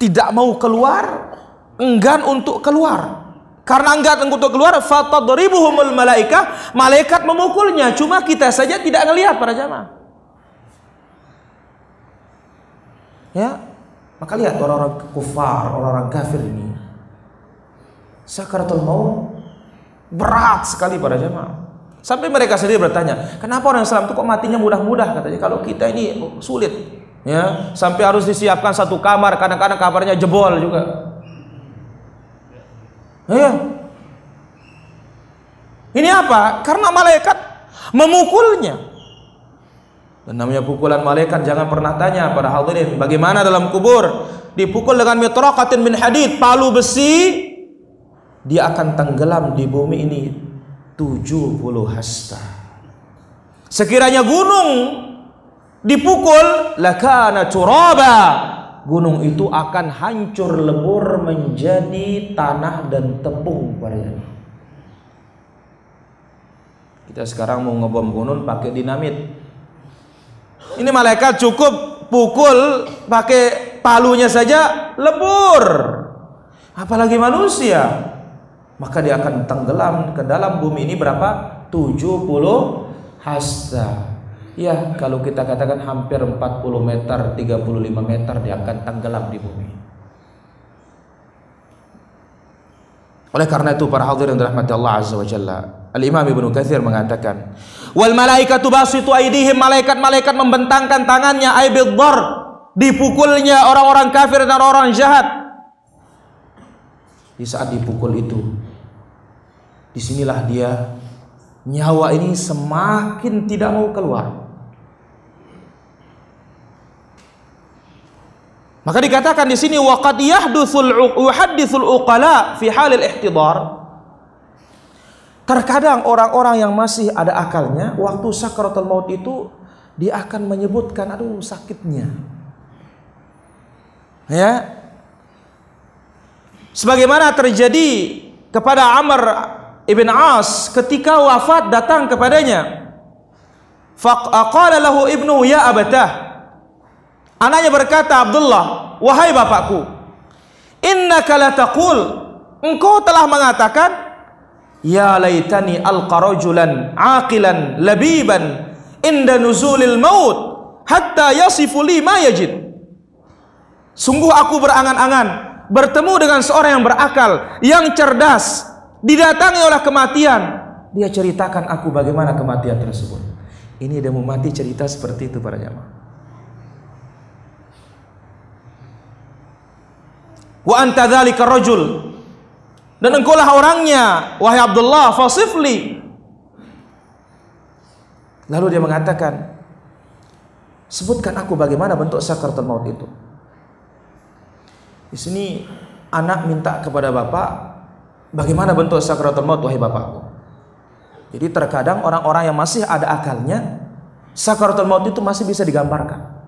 Tidak mau keluar. Enggan untuk keluar. Karena enggan untuk keluar fatadribuhumul malaikah. Malaikat memukulnya. Cuma kita saja tidak melihat para jamaah. Ya. Maka lihat orang-orang kufar orang-orang kafir ini. Sakaratul maut Berat sekali pada jemaah. Sampai mereka sendiri bertanya, kenapa orang Islam itu kok matinya mudah-mudah katanya? Kalau kita ini sulit, ya sampai harus disiapkan satu kamar, kadang-kadang kamarnya jebol juga. Ya. Ini apa? Karena malaikat memukulnya. Dan namanya pukulan malaikat jangan pernah tanya pada hadirin bagaimana dalam kubur dipukul dengan mitraqatin min hadid palu besi dia akan tenggelam di bumi ini 70 hasta. Sekiranya gunung dipukul lakana turaba, gunung itu akan hancur lebur menjadi tanah dan tepung. Kita sekarang mau ngebom gunung pakai dinamit. Ini malaikat cukup pukul pakai palunya saja lebur. Apalagi manusia. Maka dia akan tenggelam ke dalam bumi ini berapa? 70 hasta. Ya, kalau kita katakan hampir 40 meter, 35 meter dia akan tenggelam di bumi. Oleh karena itu para hadirin dirahmati Allah Azza wa Jalla, Al-Imam Ibnu Katsir mengatakan, "Wal malaikatu basitu aidihim malaikat-malaikat membentangkan tangannya aibid dhar dipukulnya orang-orang kafir dan orang jahat." Di saat dipukul itu, di sinilah dia nyawa ini semakin tidak mau keluar. Maka dikatakan di sini waqad yahdutsul yuhadditsul uqala fi halil ihtidar. Terkadang orang-orang yang masih ada akalnya waktu sakaratul maut itu dia akan menyebutkan aduh sakitnya. Ya. Sebagaimana terjadi kepada Amr ibn As ketika wafat datang kepadanya. Faqala lahu ibnu ya abatah Anaknya berkata, Abdullah, wahai bapakku, innaka la taqul, engkau telah mengatakan, ya laitani alqarajulan aqilan labiban inda nuzulil maut hatta yasifu li ma yajid. Sungguh aku berangan-angan bertemu dengan seorang yang berakal, yang cerdas, didatangi oleh kematian. Dia ceritakan aku bagaimana kematian tersebut. Ini dia mau mati cerita seperti itu para jamaah. Wa anta dzalika rajul. Dan engkaulah orangnya, wahai Abdullah, fasifli. Lalu dia mengatakan, sebutkan aku bagaimana bentuk sakaratul maut itu. Di sini anak minta kepada bapak, bagaimana bentuk sakaratul maut wahai bapakku. Jadi terkadang orang-orang yang masih ada akalnya, sakaratul maut itu masih bisa digambarkan.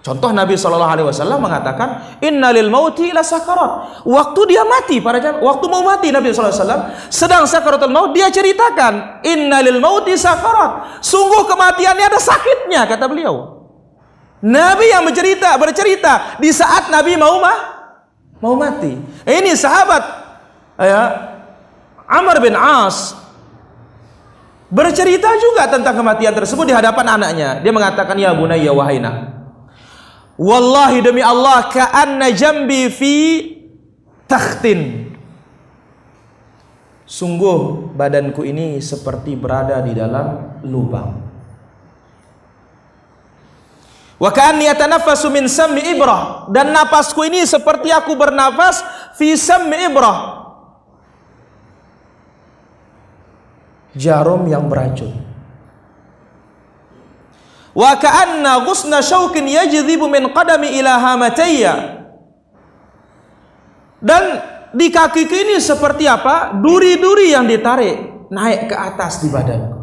Contoh Nabi Shallallahu Alaihi Wasallam mengatakan, Innalil mauti la sakarat. Waktu dia mati, para jam, waktu mau mati Nabi Shallallahu Alaihi Wasallam sedang sakaratul maut, dia ceritakan, Innalil mauti sakarat. Sungguh kematiannya ada sakitnya, kata beliau. Nabi yang bercerita, bercerita di saat Nabi mau mah, mau mati. Ini sahabat, ya, Amr bin As bercerita juga tentang kematian tersebut di hadapan anaknya. Dia mengatakan, Ya bunayya wahai Wallahi demi Allah ka'anna jambi fi takhtin. Sungguh badanku ini seperti berada di dalam lubang. Wa ka'anni atanaffasu min sammi ibrah dan napasku ini seperti aku bernafas fi sammi ibrah. Jarum yang beracun wa ka'anna ghusna syaukin yajdhibu min qadami ila hamatayya dan di kakiku ini seperti apa? Duri-duri yang ditarik naik ke atas di badanku.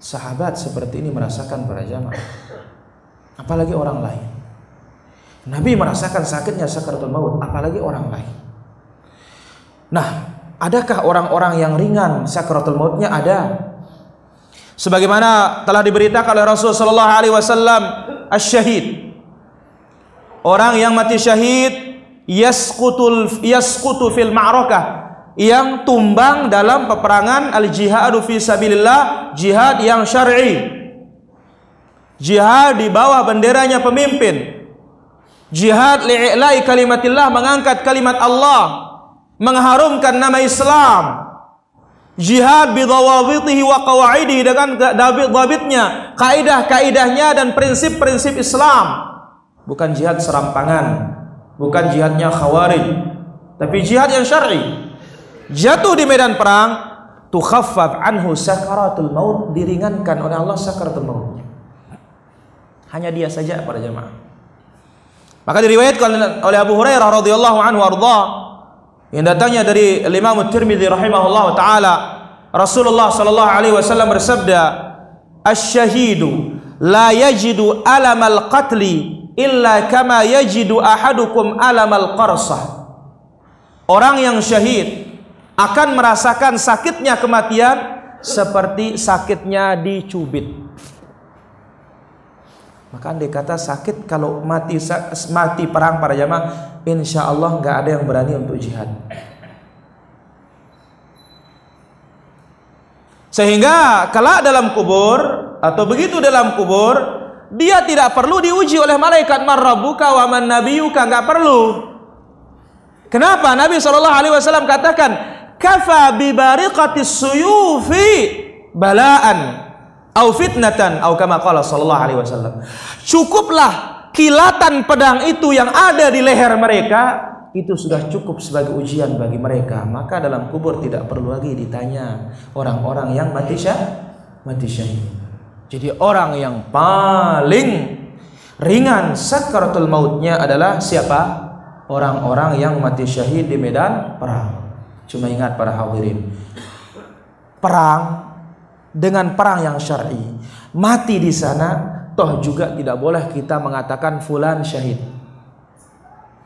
Sahabat seperti ini merasakan para jamaah. Apalagi orang lain. Nabi merasakan sakitnya sakaratul maut, apalagi orang lain. Nah, adakah orang-orang yang ringan sakaratul mautnya? Ada. Sebagaimana telah diberitakan oleh Rasul sallallahu alaihi wasallam asyhad orang yang mati syahid yasqutul yasqutu fil ma'rakah yang tumbang dalam peperangan al jihadu fi sabilillah jihad yang syar'i. Jihad di bawah benderanya pemimpin. Jihad li'ilai kalimatillah mengangkat kalimat Allah mengharumkan nama Islam jihad bidawabitihi wa qawaidihi dengan dabit-dabitnya, kaidah-kaidahnya dan prinsip-prinsip Islam. Bukan jihad serampangan, bukan jihadnya khawarij, tapi jihad yang syar'i. Jatuh di medan perang, tukhaffaf anhu sakaratul maut, diringankan oleh Allah sakaratul mautnya. Hanya dia saja para jemaah. Maka diriwayatkan oleh Abu Hurairah radhiyallahu anhu arda yang datangnya dari Imam Tirmidzi rahimahullah taala Rasulullah sallallahu alaihi wasallam bersabda asy-syahidu la yajidu alamal qatli illa kama yajidu ahadukum alamal qarsah. Orang yang syahid akan merasakan sakitnya kematian seperti sakitnya dicubit. Maka andai kata sakit kalau mati mati perang para jamaah, insya Allah nggak ada yang berani untuk jihad. Sehingga kalau dalam kubur atau begitu dalam kubur, dia tidak perlu diuji oleh malaikat marrabuka wa man nabiyuka nggak perlu. Kenapa? Nabi Shallallahu alaihi wasallam katakan, "Kafa bi bariqatis suyufi balaan au fitnatan au kama qala sallallahu alaihi wasallam." Cukuplah kilatan pedang itu yang ada di leher mereka itu sudah cukup sebagai ujian bagi mereka. Maka dalam kubur tidak perlu lagi ditanya orang-orang yang mati syah mati syahid. Jadi orang yang paling ringan sakaratul mautnya adalah siapa? Orang-orang yang mati syahid di medan perang. Cuma ingat para hadirin perang dengan perang yang syar'i mati di sana toh juga tidak boleh kita mengatakan fulan syahid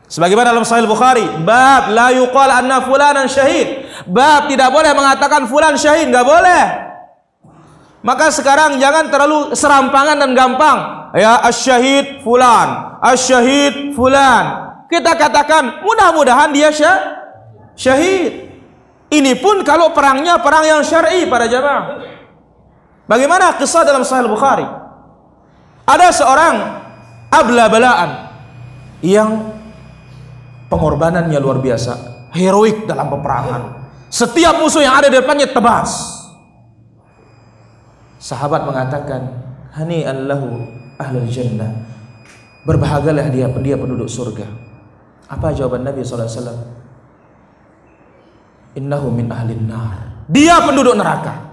Sebagaimana dalam Sahih Bukhari, bab la yuqal anna fulanan syahid. Bab tidak boleh mengatakan fulan syahid, enggak boleh. Maka sekarang jangan terlalu serampangan dan gampang. Ya asyahid fulan, asyahid fulan. Kita katakan mudah-mudahan dia syah, syahid. Ini pun kalau perangnya perang yang syar'i para jamaah. Bagaimana kisah dalam Sahih Bukhari? Ada seorang abla balaan yang pengorbanannya luar biasa, heroik dalam peperangan. Setiap musuh yang ada di depannya tebas. Sahabat mengatakan, "Hani allahu ahlul jannah." Berbahagialah dia dia penduduk surga. Apa jawaban Nabi SAW? Innahu min ahlin nar. Dia penduduk neraka.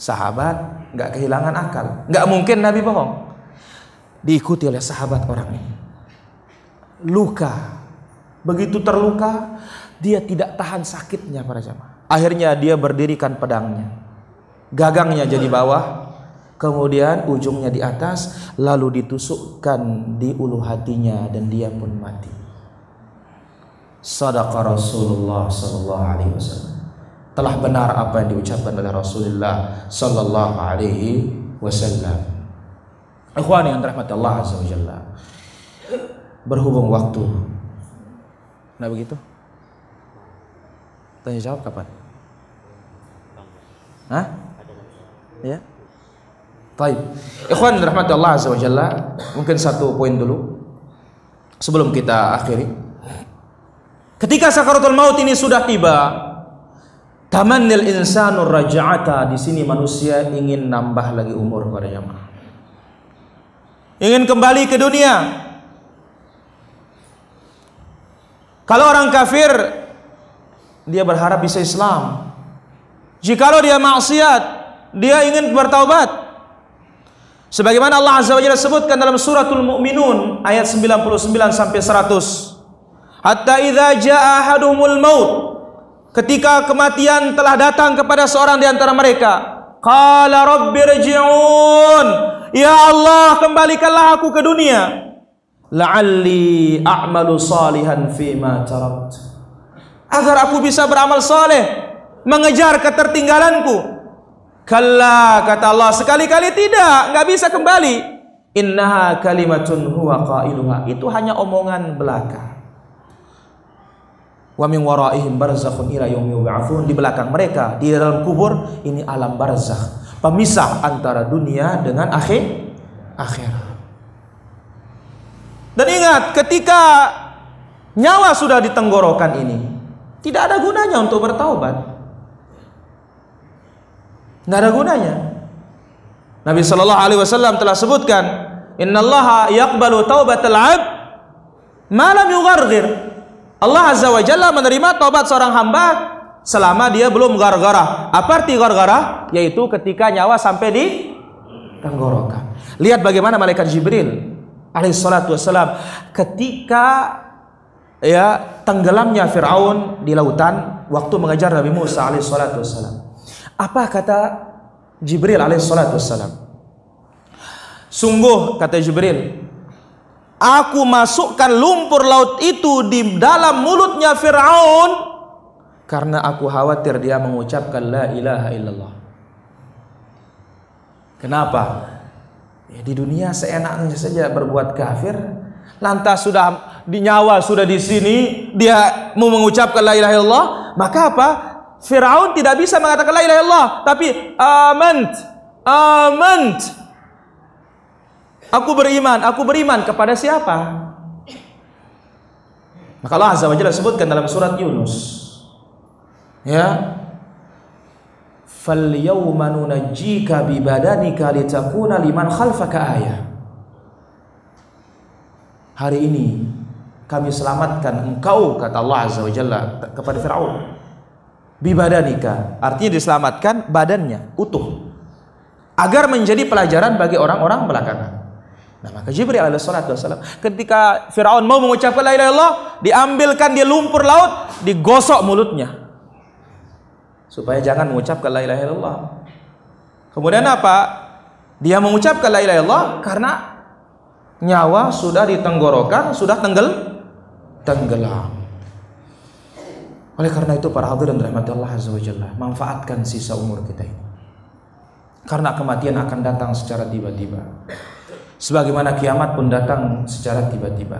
Sahabat nggak kehilangan akal, nggak mungkin Nabi bohong. Diikuti oleh sahabat orang ini luka. Begitu terluka, dia tidak tahan sakitnya para jamaah. Akhirnya dia berdirikan pedangnya. Gagangnya jadi bawah, kemudian ujungnya di atas, lalu ditusukkan di ulu hatinya dan dia pun mati. Sadaqa Rasulullah sallallahu alaihi wasallam. Telah benar apa yang diucapkan oleh Rasulullah sallallahu alaihi wasallam. Ikhwani yang rahmat Allah azza wa jalla berhubung waktu. Nah begitu? Tanya jawab kapan? Hah? Ya? Baik. Ikhwan rahmatullah azza wa jalla, mungkin satu poin dulu sebelum kita akhiri. Ketika sakaratul maut ini sudah tiba, tamannil insanur raja'ata di sini manusia ingin nambah lagi umur pada jamaah. Ingin kembali ke dunia, Kalau orang kafir dia berharap bisa Islam. Jikalau dia maksiat, dia ingin bertaubat. Sebagaimana Allah Azza wa Jalla sebutkan dalam suratul Mu'minun ayat 99 sampai 100. Hatta idza jaa ahadumul maut. Ketika kematian telah datang kepada seorang di antara mereka, qala rabbirji'un. Ya Allah, kembalikanlah aku ke dunia. La'alli a'malu salihan fima tarakt agar aku bisa beramal saleh mengejar ketertinggalanku. Kalla kata Allah sekali-kali tidak nggak bisa kembali. Innaha kalimatun huwa qailuha. Itu hanya omongan belaka wa min waraihim barzakhun ila yaumi yub'atsun di belakang mereka di dalam kubur ini alam barzakh pemisah antara dunia dengan akhir akhirat dan ingat, ketika nyawa sudah di tenggorokan ini, tidak ada gunanya untuk bertaubat. Tidak ada gunanya. Nabi Shallallahu Alaihi Wasallam telah sebutkan, Inna Allah yakbalu taubatal abd malam yughargir. Allah Azza wa Jalla menerima taubat seorang hamba selama dia belum gargara. Apa arti gargara? Yaitu ketika nyawa sampai di tenggorokan. Lihat bagaimana malaikat Jibril alaihi salatu wassalam ketika ya tenggelamnya Firaun di lautan waktu mengejar Nabi Musa alaihi salatu wassalam. Apa kata Jibril alaihi salatu wassalam? Sungguh kata Jibril, aku masukkan lumpur laut itu di dalam mulutnya Firaun karena aku khawatir dia mengucapkan la ilaha illallah. Kenapa? Ya, di dunia seenaknya saja berbuat kafir, lantas sudah di nyawa sudah di sini, dia mau mengucapkan la ilaha illallah, maka apa? Firaun tidak bisa mengatakan la ilaha illallah, tapi amant, amant. Aku beriman, aku beriman kepada siapa? Maka Allah Azza wa Jalla sebutkan dalam surat Yunus. Ya. Fal yawma nunajjika bi badanika litakuna liman khalfaka ayah. Hari ini kami selamatkan engkau kata Allah Azza wa Jalla kepada Firaun. Bi badanika artinya diselamatkan badannya utuh agar menjadi pelajaran bagi orang-orang belakangan. Nah, maka Jibril alaihissalatu wassalam ketika Firaun mau mengucapkan la ilaha illallah, diambilkan dia lumpur laut, digosok mulutnya. Supaya jangan mengucapkan la ilaha illallah. Kemudian apa? Dia mengucapkan la ilaha illallah karena nyawa sudah di tenggorokan, sudah tenggel tenggelam. Oleh karena itu para hadirin rahmati Allah azza wajalla, manfaatkan sisa umur kita ini. Karena kematian akan datang secara tiba-tiba. Sebagaimana kiamat pun datang secara tiba-tiba.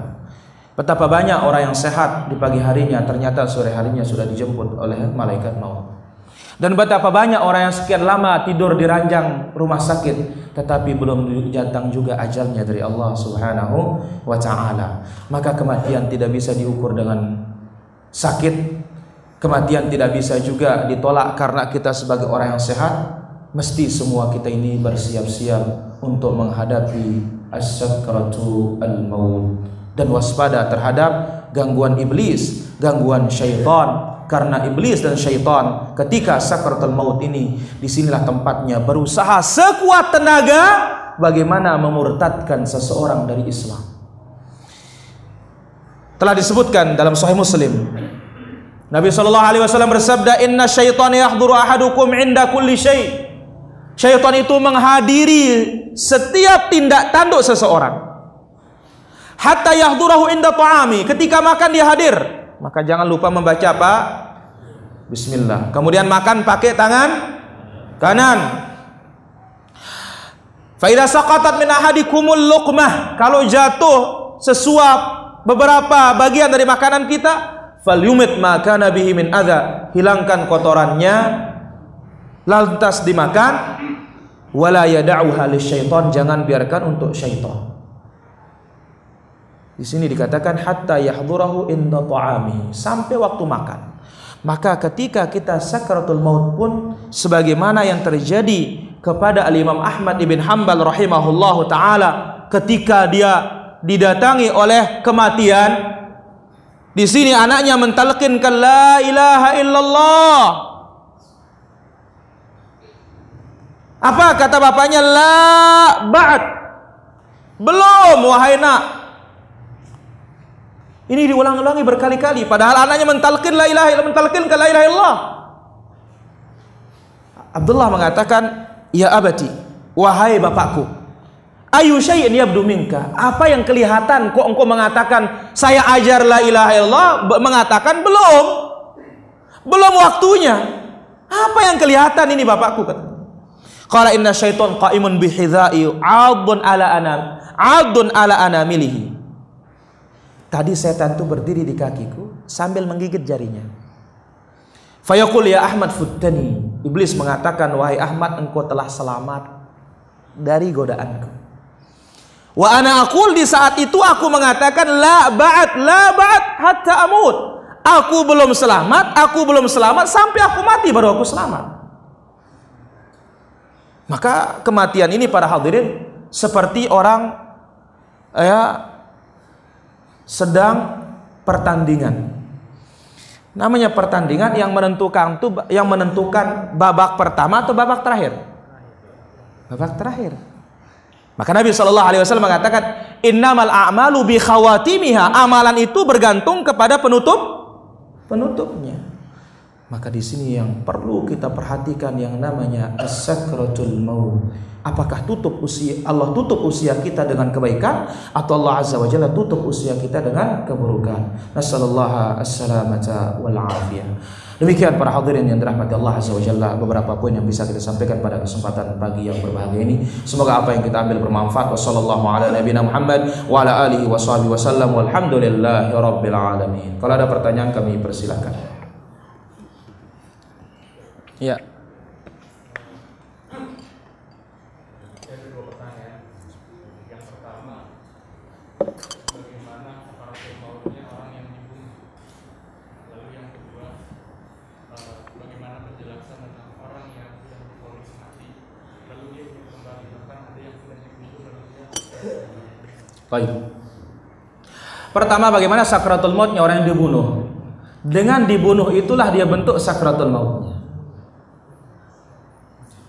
Betapa banyak orang yang sehat di pagi harinya ternyata sore harinya sudah dijemput oleh malaikat maut. Dan betapa banyak orang yang sekian lama tidur di ranjang rumah sakit tetapi belum datang juga ajalnya dari Allah Subhanahu wa taala. Maka kematian tidak bisa diukur dengan sakit. Kematian tidak bisa juga ditolak karena kita sebagai orang yang sehat mesti semua kita ini bersiap-siap untuk menghadapi as-sakratu al-maut. Dan waspada terhadap gangguan iblis, gangguan syaitan. Karena iblis dan syaitan ketika sakratul maut ini disinilah tempatnya berusaha sekuat tenaga bagaimana memurtadkan seseorang dari Islam. Telah disebutkan dalam Sahih Muslim Nabi Shallallahu Alaihi Wasallam bersabda Inna syaitan yahduru ahadukum inda kulli syai' Syaitan itu menghadiri setiap tindak tanduk seseorang. Hatta yahdurahu inda ta'ami. Ketika makan dia hadir. Maka jangan lupa membaca apa? Bismillah. Kemudian makan pakai tangan kanan. Faidah saqatat min ahadikumul luqmah. Kalau jatuh sesuap beberapa bagian dari makanan kita, falyumit maka nabihi min adha. Hilangkan kotorannya lantas dimakan wala yad'uha syaitan jangan biarkan untuk syaitan. Di sini dikatakan hatta yahdurahu inda ta'ami. Sampai waktu makan. Maka ketika kita sakratul maut pun sebagaimana yang terjadi kepada Al-Imam Ahmad ibn Hanbal rahimahullahu taala ketika dia didatangi oleh kematian di sini anaknya mentalkinkan la ilaha illallah Apa kata bapaknya? La ba'd. Belum wahai nak. Ini diulang-ulangi berkali-kali padahal anaknya mentalkin la ilaha illallah mentalkin la ilaha illallah. Abdullah mengatakan, "Ya abati, wahai bapakku, ayu syai'in yabdu minka? Apa yang kelihatan kok engkau mengatakan saya ajar la ilaha illallah mengatakan belum? Belum waktunya. Apa yang kelihatan ini bapakku kata. Qala inna syaiton qaimun bihidha'i 'adun ala anam 'adun ala anamilihi. Tadi setan itu berdiri di kakiku sambil menggigit jarinya. Fayaqul ya Ahmad futtani. Iblis mengatakan wahai Ahmad engkau telah selamat dari godaanku. Wa ana aqul di saat itu aku mengatakan la ba'at la ba'at hatta amut. Aku belum selamat, aku belum selamat sampai aku mati baru aku selamat. Maka kematian ini para hadirin seperti orang ya sedang pertandingan. Namanya pertandingan yang menentukan tuh yang menentukan babak pertama atau babak terakhir. Babak terakhir. Maka Nabi Shallallahu Alaihi Wasallam mengatakan, Innamal a'malu bi khawatimiha. Amalan itu bergantung kepada penutup penutupnya. Maka di sini yang perlu kita perhatikan yang namanya as-sakratul maut. Apakah tutup usia Allah tutup usia kita dengan kebaikan atau Allah Azza wa Jalla tutup usia kita dengan keburukan? Nasallallahu as-salamata wal afiyah. Demikian para hadirin yang dirahmati Allah Azza wa Jalla beberapa poin yang bisa kita sampaikan pada kesempatan pagi yang berbahagia ini. Semoga apa yang kita ambil bermanfaat. Wassallallahu ala nabiyina Muhammad wa ala alihi wa sahbihi wasallam walhamdulillahi rabbil alamin. Kalau ada pertanyaan kami persilakan. Baik. Pertama bagaimana sakratul mautnya orang yang dibunuh? Dengan dibunuh itulah dia bentuk sakratul mautnya.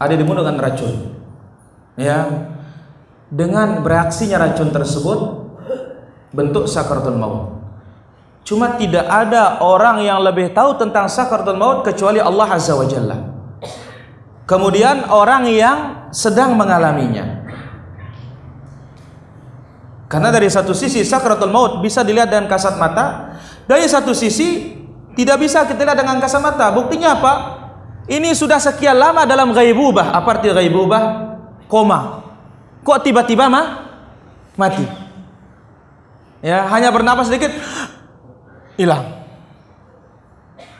Ada dibunuh dengan racun. Ya. Dengan bereaksinya racun tersebut bentuk sakratul maut. Cuma tidak ada orang yang lebih tahu tentang sakratul maut kecuali Allah Azza wa Jalla. Kemudian orang yang sedang mengalaminya. Karena dari satu sisi sakratul maut bisa dilihat dengan kasat mata, dari satu sisi tidak bisa kita lihat dengan kasat mata. Buktinya apa? Ini sudah sekian lama dalam ghaibubah. Apa arti ghaibubah? Koma. Kok tiba-tiba mah mati? Ya, hanya bernapas sedikit hilang.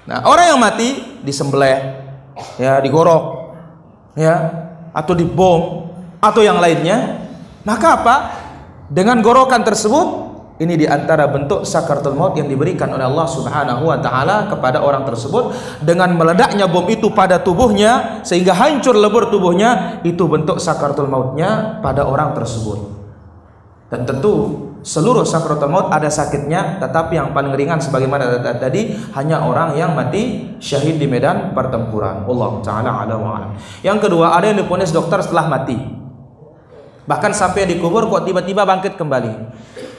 Nah, orang yang mati disembelih, ya digorok, ya, atau dibom atau yang lainnya, maka apa? Dengan gorokan tersebut ini di antara bentuk sakaratul maut yang diberikan oleh Allah Subhanahu wa taala kepada orang tersebut dengan meledaknya bom itu pada tubuhnya sehingga hancur lebur tubuhnya itu bentuk sakaratul mautnya pada orang tersebut. Dan tentu seluruh sakaratul maut ada sakitnya tetapi yang paling ringan sebagaimana tadi hanya orang yang mati syahid di medan pertempuran. Allah taala alam. Yang kedua ada yang diponis dokter setelah mati. Bahkan sampai dikubur kok tiba-tiba bangkit kembali.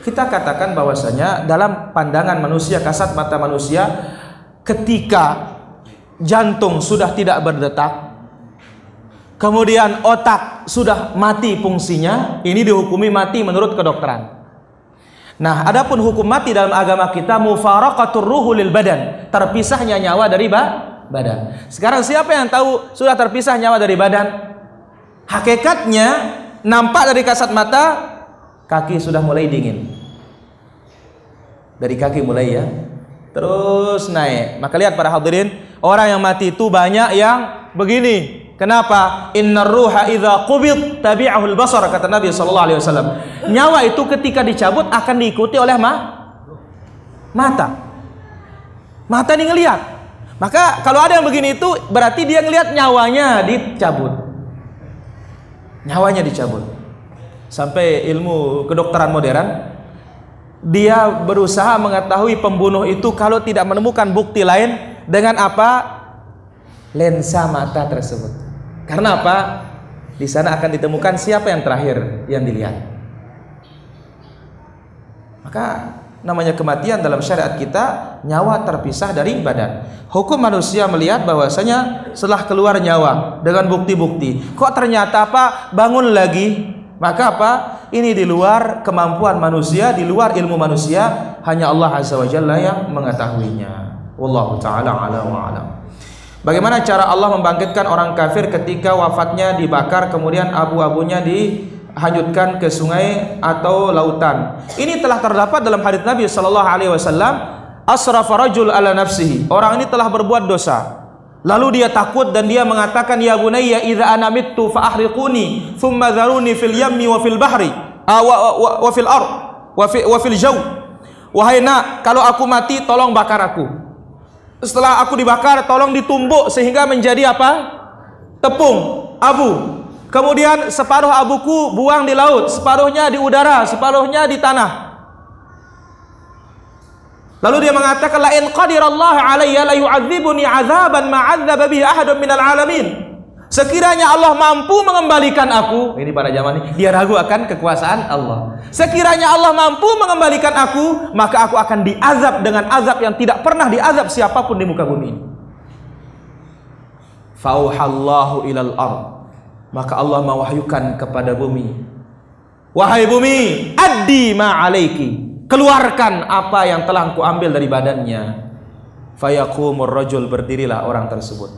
Kita katakan bahwasanya dalam pandangan manusia, kasat mata manusia, ketika jantung sudah tidak berdetak, kemudian otak sudah mati fungsinya, ini dihukumi mati menurut kedokteran. Nah, adapun hukum mati dalam agama kita mufaraqatur ruhu lil badan, terpisahnya nyawa dari badan. Sekarang siapa yang tahu sudah terpisah nyawa dari badan? Hakikatnya nampak dari kasat mata kaki sudah mulai dingin. Dari kaki mulai ya terus naik. Maka lihat para hadirin orang yang mati itu banyak yang begini. Kenapa? Innar ruha idza qubid tabi'ahu al-basar kata Nabi sallallahu alaihi wasallam. Nyawa itu ketika dicabut akan diikuti oleh ma mata. Mata ini ngelihat maka kalau ada yang begini itu berarti dia ngelihat nyawanya dicabut nyawanya dicabut. Sampai ilmu kedokteran modern dia berusaha mengetahui pembunuh itu kalau tidak menemukan bukti lain dengan apa? Lensa mata tersebut. Karena apa? Di sana akan ditemukan siapa yang terakhir yang dilihat. Maka namanya kematian dalam syariat kita nyawa terpisah dari badan. Hukum manusia melihat bahwasanya setelah keluar nyawa dengan bukti-bukti, kok ternyata apa bangun lagi? Maka apa? Ini di luar kemampuan manusia, di luar ilmu manusia, hanya Allah Azza wa Jalla yang mengetahuinya. Wallahu taala ala wa alam. Bagaimana cara Allah membangkitkan orang kafir ketika wafatnya dibakar kemudian abu-abunya di hanyutkan ke sungai atau lautan. Ini telah terdapat dalam hadis Nabi sallallahu alaihi wasallam, asrafa rajul ala nafsihi. Orang ini telah berbuat dosa. Lalu dia takut dan dia mengatakan ya bunayya idza ana mittu fa ahriquni thumma dharuni fil yammi wa fil bahri ah, wa, wa, wa fil ard wa, fi, wa fil jaw. Wahai nak, kalau aku mati tolong bakar aku. Setelah aku dibakar tolong ditumbuk sehingga menjadi apa? Tepung, abu. Kemudian separuh abuku buang di laut, separuhnya di udara, separuhnya di tanah. Lalu dia mengatakan la in qadirallahu alayya la yu'adzibuni 'adzaban ma 'adzaba bihi ahadun minal alamin. Sekiranya Allah mampu mengembalikan aku, ini pada zaman ini dia ragu akan kekuasaan Allah. Sekiranya Allah mampu mengembalikan aku, maka aku akan diazab dengan azab yang tidak pernah diazab siapa pun di muka bumi ini. Fauhallahu ilal ard. Maka Allah mewahyukan kepada bumi. Wahai bumi, addi ma alaiki. Keluarkan apa yang telah ku ambil dari badannya. Fayaqumur rajul berdirilah orang tersebut.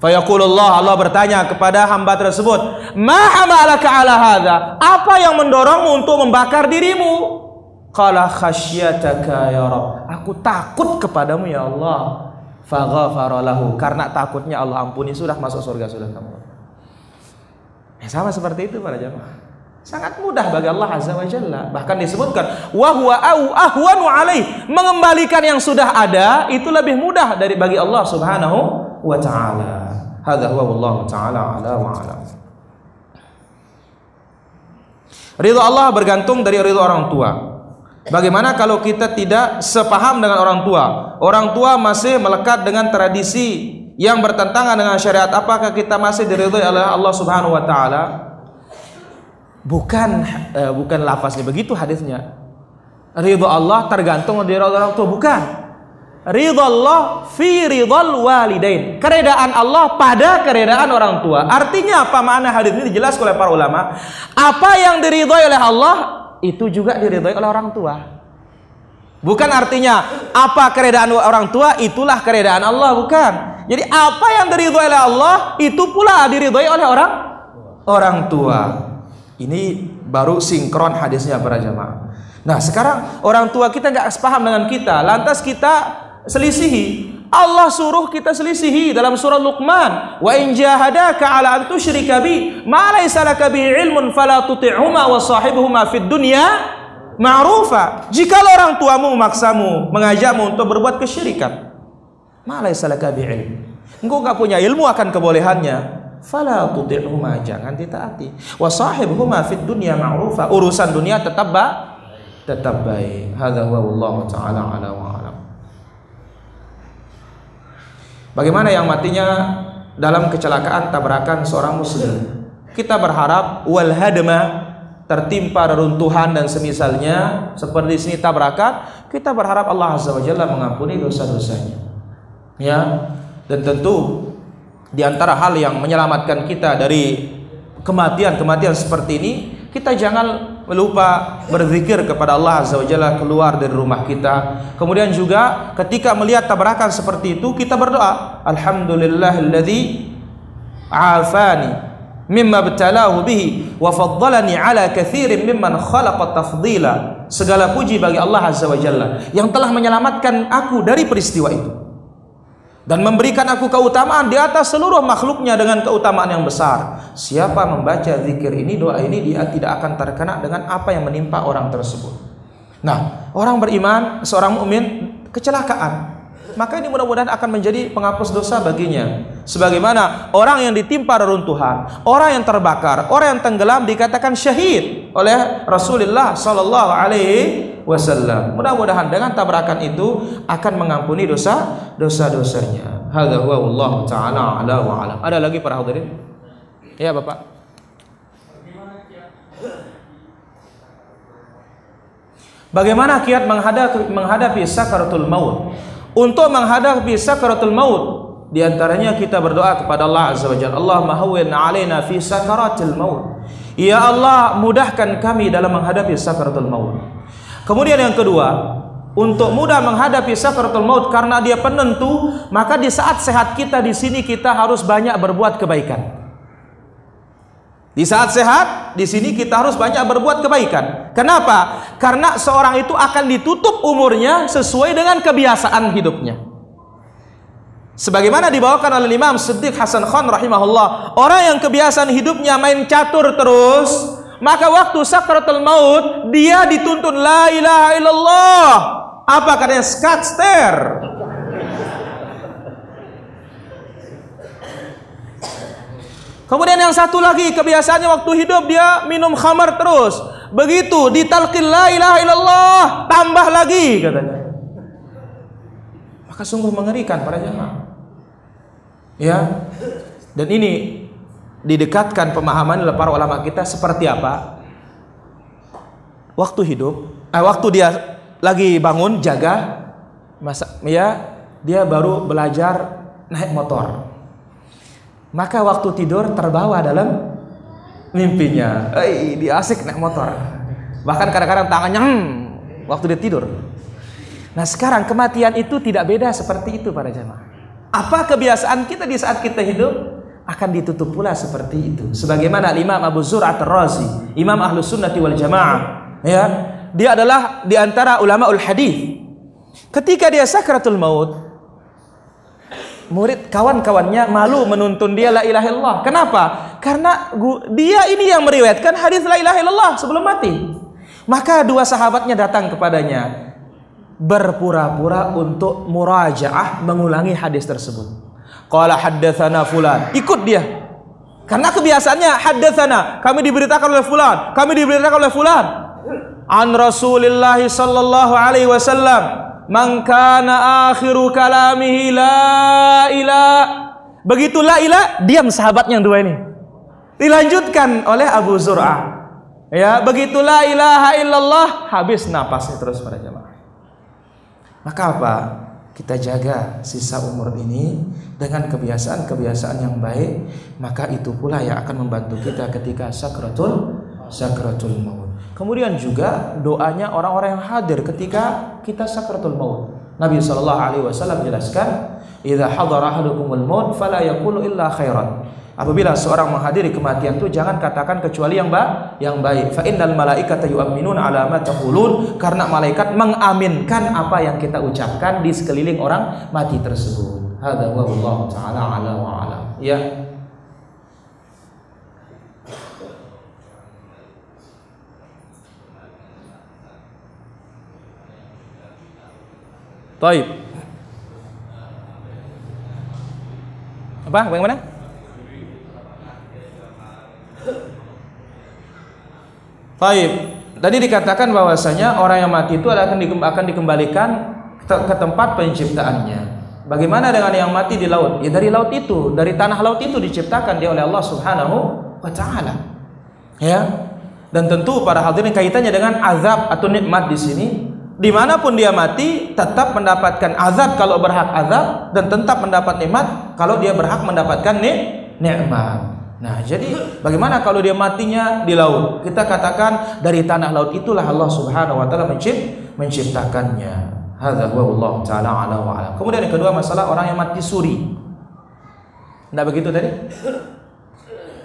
Fayaqulullah Allah bertanya kepada hamba tersebut, "Ma hamalaka ala hadza?" Apa yang mendorongmu untuk membakar dirimu? Qala khasyataka ya Rabb. Aku takut kepadamu ya Allah. Faghafara lahu. Karena takutnya Allah ampuni sudah masuk surga sudah kamu. Ya, sama seperti itu para jamaah. Sangat mudah bagi Allah Azza wa Jalla. Bahkan disebutkan wa huwa au ahwanu alaih. Mengembalikan yang sudah ada itu lebih mudah dari bagi Allah Subhanahu wa taala. Hadza huwa wallahu taala ala wa alam. Ridho Allah bergantung dari ridho orang tua. Bagaimana kalau kita tidak sepaham dengan orang tua? Orang tua masih melekat dengan tradisi yang bertentangan dengan syariat. Apakah kita masih diridhoi oleh Allah Subhanahu wa taala? Bukan uh, bukan lafaznya begitu hadisnya. Ridho Allah tergantung dari orang tua, bukan. Ridho Allah fi ridhal walidain. Keredaan Allah pada keredaan orang tua. Artinya apa makna hadis ini dijelaskan oleh para ulama? Apa yang diridhoi oleh Allah itu juga diridhoi oleh orang tua. Bukan artinya apa keredaan orang tua itulah keredaan Allah, bukan. Jadi apa yang diridhoi oleh Allah itu pula diridhoi oleh orang orang tua. Ini baru sinkron hadisnya para jamaah. Nah sekarang orang tua kita nggak sepaham dengan kita, lantas kita selisihi. Allah suruh kita selisihi dalam surah Luqman, "Wa in jahadaka 'ala an tusyrika bi ma laysa laka bihi ilmun fala tuti'huma wa sahibuhuma fid dunya ma'rufa." Jika orang tuamu memaksamu, mengajakmu untuk berbuat kesyirikan, ma laysa laka bihi ilm. Engkau enggak punya ilmu akan kebolehannya, fala tuti'huma jangan ditaati. Wa sahibuhuma fid dunya ma'rufa. Urusan dunia tetap ba tetap baik. Hadza huwa wallahu taala ala wa alam. Bagaimana yang matinya dalam kecelakaan tabrakan seorang muslim? Kita berharap wal hadma tertimpa reruntuhan dan semisalnya seperti sini tabrakan, kita berharap Allah Azza wa Jalla mengampuni dosa-dosanya. Ya. Dan tentu di antara hal yang menyelamatkan kita dari kematian-kematian seperti ini, kita jangan lupa berzikir kepada Allah Azza wa Jalla keluar dari rumah kita. Kemudian juga ketika melihat tabrakan seperti itu kita berdoa, alhamdulillahilladzi afani mimma btalahu bihi wa faddalani ala katsirin mimman khalaqa tafdila. Segala puji bagi Allah Azza wa Jalla yang telah menyelamatkan aku dari peristiwa itu dan memberikan aku keutamaan di atas seluruh makhluknya dengan keutamaan yang besar. Siapa membaca zikir ini, doa ini dia tidak akan terkena dengan apa yang menimpa orang tersebut. Nah, orang beriman, seorang mukmin kecelakaan, maka ini mudah-mudahan akan menjadi penghapus dosa baginya. Sebagaimana orang yang ditimpa reruntuhan, orang yang terbakar, orang yang tenggelam dikatakan syahid oleh Rasulullah sallallahu alaihi wasallam. Mudah-mudahan dengan tabrakan itu akan mengampuni dosa dosa-dosanya. Hadza huwa wallahu taala ala wa alam. Ada lagi para hadirin? Ya, Bapak. Bagaimana kiat menghadapi menghadapi sakaratul maut? Untuk menghadapi sakaratul maut, di antaranya kita berdoa kepada Allah Azza wa Jalla, Allah mahawwin alaina fi sakaratil maut. Ya Allah, mudahkan kami dalam menghadapi sakaratul maut. Kemudian yang kedua, untuk mudah menghadapi sakaratul maut karena dia penentu, maka di saat sehat kita di sini kita harus banyak berbuat kebaikan. Di saat sehat, di sini kita harus banyak berbuat kebaikan. Kenapa? Karena seorang itu akan ditutup umurnya sesuai dengan kebiasaan hidupnya. Sebagaimana dibawakan oleh Imam Siddiq Hasan Khan rahimahullah, orang yang kebiasaan hidupnya main catur terus, maka waktu sakratul maut dia dituntun la ilaha illallah. Apa katanya skakster? Kemudian yang satu lagi kebiasaannya waktu hidup dia minum khamar terus. Begitu ditalqin la ilaha illallah tambah lagi katanya. Maka sungguh mengerikan para jemaah. Ya. Dan ini didekatkan pemahaman oleh para ulama kita seperti apa? Waktu hidup, eh, waktu dia lagi bangun jaga masa ya dia baru belajar naik motor Maka waktu tidur terbawa dalam mimpinya. Eh, dia asik naik motor. Bahkan kadang-kadang tangannya hmm, waktu dia tidur. Nah sekarang kematian itu tidak beda seperti itu para jemaah. Apa kebiasaan kita di saat kita hidup akan ditutup pula seperti itu. Sebagaimana Imam Abu Zur'at Razi, Imam Ahlus Sunnati wal Jamaah, ya, dia adalah di antara ulama ul hadis. Ketika dia sakratul maut, murid kawan-kawannya malu menuntun dia la ilaha illallah. Kenapa? Karena dia ini yang meriwayatkan hadis la ilaha illallah sebelum mati. Maka dua sahabatnya datang kepadanya berpura-pura untuk murajaah mengulangi hadis tersebut. Qala haddatsana fulan. Ikut dia. Karena kebiasaannya haddatsana, kami diberitakan oleh fulan, kami diberitakan oleh fulan. An Rasulillah sallallahu alaihi wasallam, "Man kana akhiru kalamihi la ilaha." Begitu la ilaha, diam sahabatnya yang dua ini. Dilanjutkan oleh Abu Zur'ah. Ya, begitu la ilaha illallah, habis napasnya terus pada jamaah. Maka apa? Kita jaga sisa umur ini dengan kebiasaan-kebiasaan yang baik, maka itu pula yang akan membantu kita ketika sakratul sakratul maut. Kemudian juga doanya orang-orang yang hadir ketika kita sakratul maut. Nabi sallallahu alaihi wasallam jelaskan, "Idza hadara ahadukumul maut fala yaqulu illa khairan." Apabila seorang menghadiri kematian itu jangan katakan kecuali yang baik, yang baik. Fa innal malaikata yu'minun ala ma taqulun karena malaikat mengaminkan apa yang kita ucapkan di sekeliling orang mati tersebut. Hadza wa Allah taala ala wa ala. Ya. Taib. Apa? Bagaimana? Taib. Tadi dikatakan bahwasanya orang yang mati itu akan dikembalikan ke tempat penciptaannya. Bagaimana dengan yang mati di laut? Ya dari laut itu, dari tanah laut itu diciptakan dia oleh Allah Subhanahu wa taala. Ya. Dan tentu para hadirin kaitannya dengan azab atau nikmat di sini, di mana pun dia mati tetap mendapatkan azab kalau berhak azab dan tetap mendapat nikmat kalau dia berhak mendapatkan nikmat. Nah, jadi bagaimana kalau dia matinya di laut? Kita katakan dari tanah laut itulah Allah Subhanahu wa taala mencipt, menciptakannya. Hadza huwa Allah taala ala wa ala. Kemudian yang kedua masalah orang yang mati suri. Tidak begitu tadi?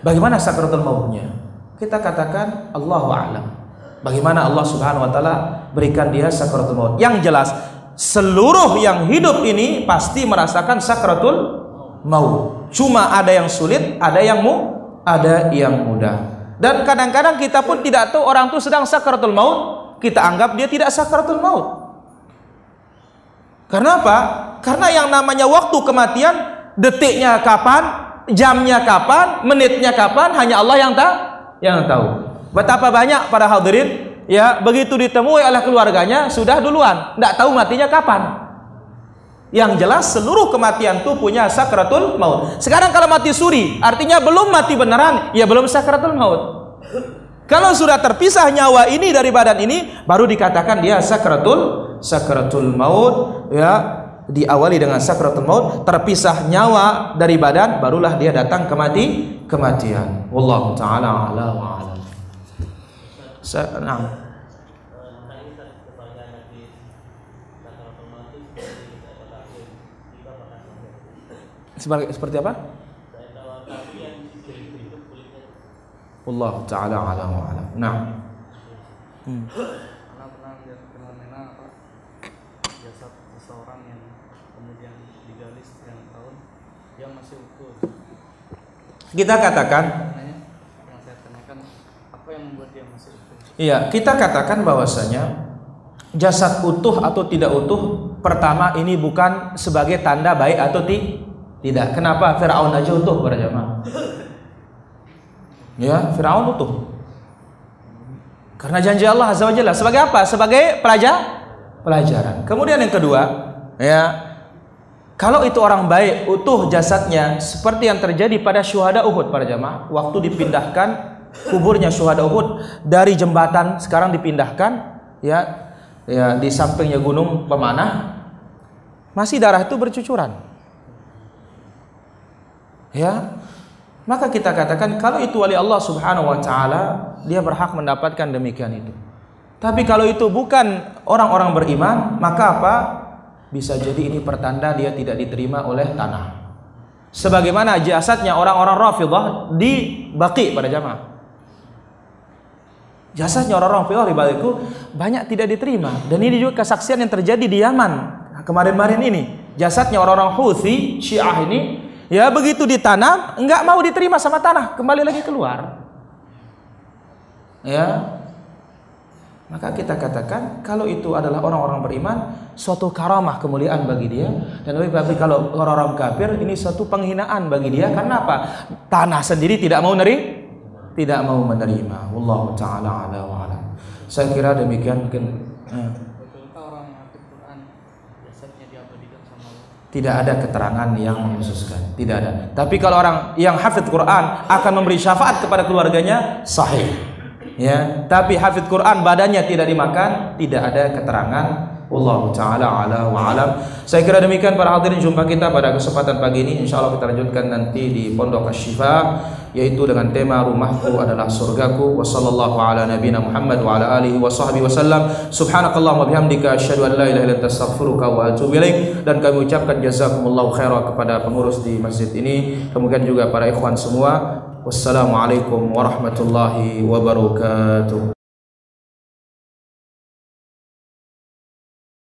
Bagaimana sakratul mautnya? Kita katakan Allahu a'lam. Bagaimana Allah Subhanahu wa taala berikan dia sakratul maut? Yang jelas seluruh yang hidup ini pasti merasakan sakratul maut. Cuma ada yang sulit, ada yang mu, ada yang mudah. Dan kadang-kadang kita pun tidak tahu orang itu sedang sakaratul maut, kita anggap dia tidak sakaratul maut. Karena apa? Karena yang namanya waktu kematian, detiknya kapan, jamnya kapan, menitnya kapan, hanya Allah yang tahu. Yang tahu. Betapa banyak para hadirin ya begitu ditemui oleh keluarganya sudah duluan, tidak tahu matinya kapan. Yang jelas seluruh kematian itu punya sakratul maut. Sekarang kalau mati suri, artinya belum mati beneran, ya belum sakratul maut. Kalau sudah terpisah nyawa ini dari badan ini, baru dikatakan dia sakratul sakratul maut, ya diawali dengan sakratul maut, terpisah nyawa dari badan, barulah dia datang ke mati kematian. Wallahu taala ala wa Nah. Seperti, seperti apa? Allah taala alam wa alam. Nah. Hmm. jasad seseorang yang kemudian digali sekian tahun yang masih utuh. Kita katakan yang saya tanyakan apa yang membuat dia masih utuh? Iya, kita katakan bahwasanya jasad utuh atau tidak utuh pertama ini bukan sebagai tanda baik atau ti tidak. Kenapa Firaun aja utuh para jamaah? Ya, Firaun utuh. Karena janji Allah Azza wa sebagai apa? Sebagai pelajar pelajaran. Kemudian yang kedua, ya. Kalau itu orang baik, utuh jasadnya seperti yang terjadi pada syuhada Uhud para jamaah, waktu dipindahkan kuburnya syuhada Uhud dari jembatan sekarang dipindahkan ya ya di sampingnya gunung pemanah masih darah itu bercucuran ya Maka kita katakan kalau itu wali Allah Subhanahu wa taala, dia berhak mendapatkan demikian itu. Tapi kalau itu bukan orang-orang beriman, maka apa? Bisa jadi ini pertanda dia tidak diterima oleh tanah. Sebagaimana jasadnya orang-orang Rafidhah di Baqi pada jamaah. Jasadnya orang-orang di Baqi banyak tidak diterima dan ini juga kesaksian yang terjadi di Yaman kemarin-kemarin ini. Jasadnya orang-orang Houthi Syiah ini Ya begitu ditanam, nggak mau diterima sama tanah, kembali lagi keluar. Ya, maka kita katakan kalau itu adalah orang-orang beriman, suatu karamah kemuliaan bagi dia. Dan lebih baik kalau orang-orang kafir ini suatu penghinaan bagi dia. Karena apa? Tanah sendiri tidak mau neri, tidak mau menerima. Wallahu taala ala wa ala. Saya kira demikian mungkin. Eh. Tidak ada keterangan yang mengkhususkan, tidak ada. Tapi kalau orang yang hafid Quran akan memberi syafaat kepada keluarganya, sahih. Ya, tapi hafid Quran badannya tidak dimakan, tidak ada keterangan Allah taala ala wa alam. Saya kira demikian para hadirin. Jumpa kita pada kesempatan pagi ini. Insyaallah kita lanjutkan nanti di Pondok Asyifa yaitu dengan tema rumahku adalah surgaku. Wa sallallahu ala Muhammad wa ala alihi wa sahbihi wasallam subhanakallahumma bihamdika asyhadu an la ilaha illa anta astaghfiruka wa atubu dan kami ucapkan jazakumullahu khairan kepada pengurus di masjid ini. Kemudian juga para ikhwan semua. Wassalamualaikum warahmatullahi wabarakatuh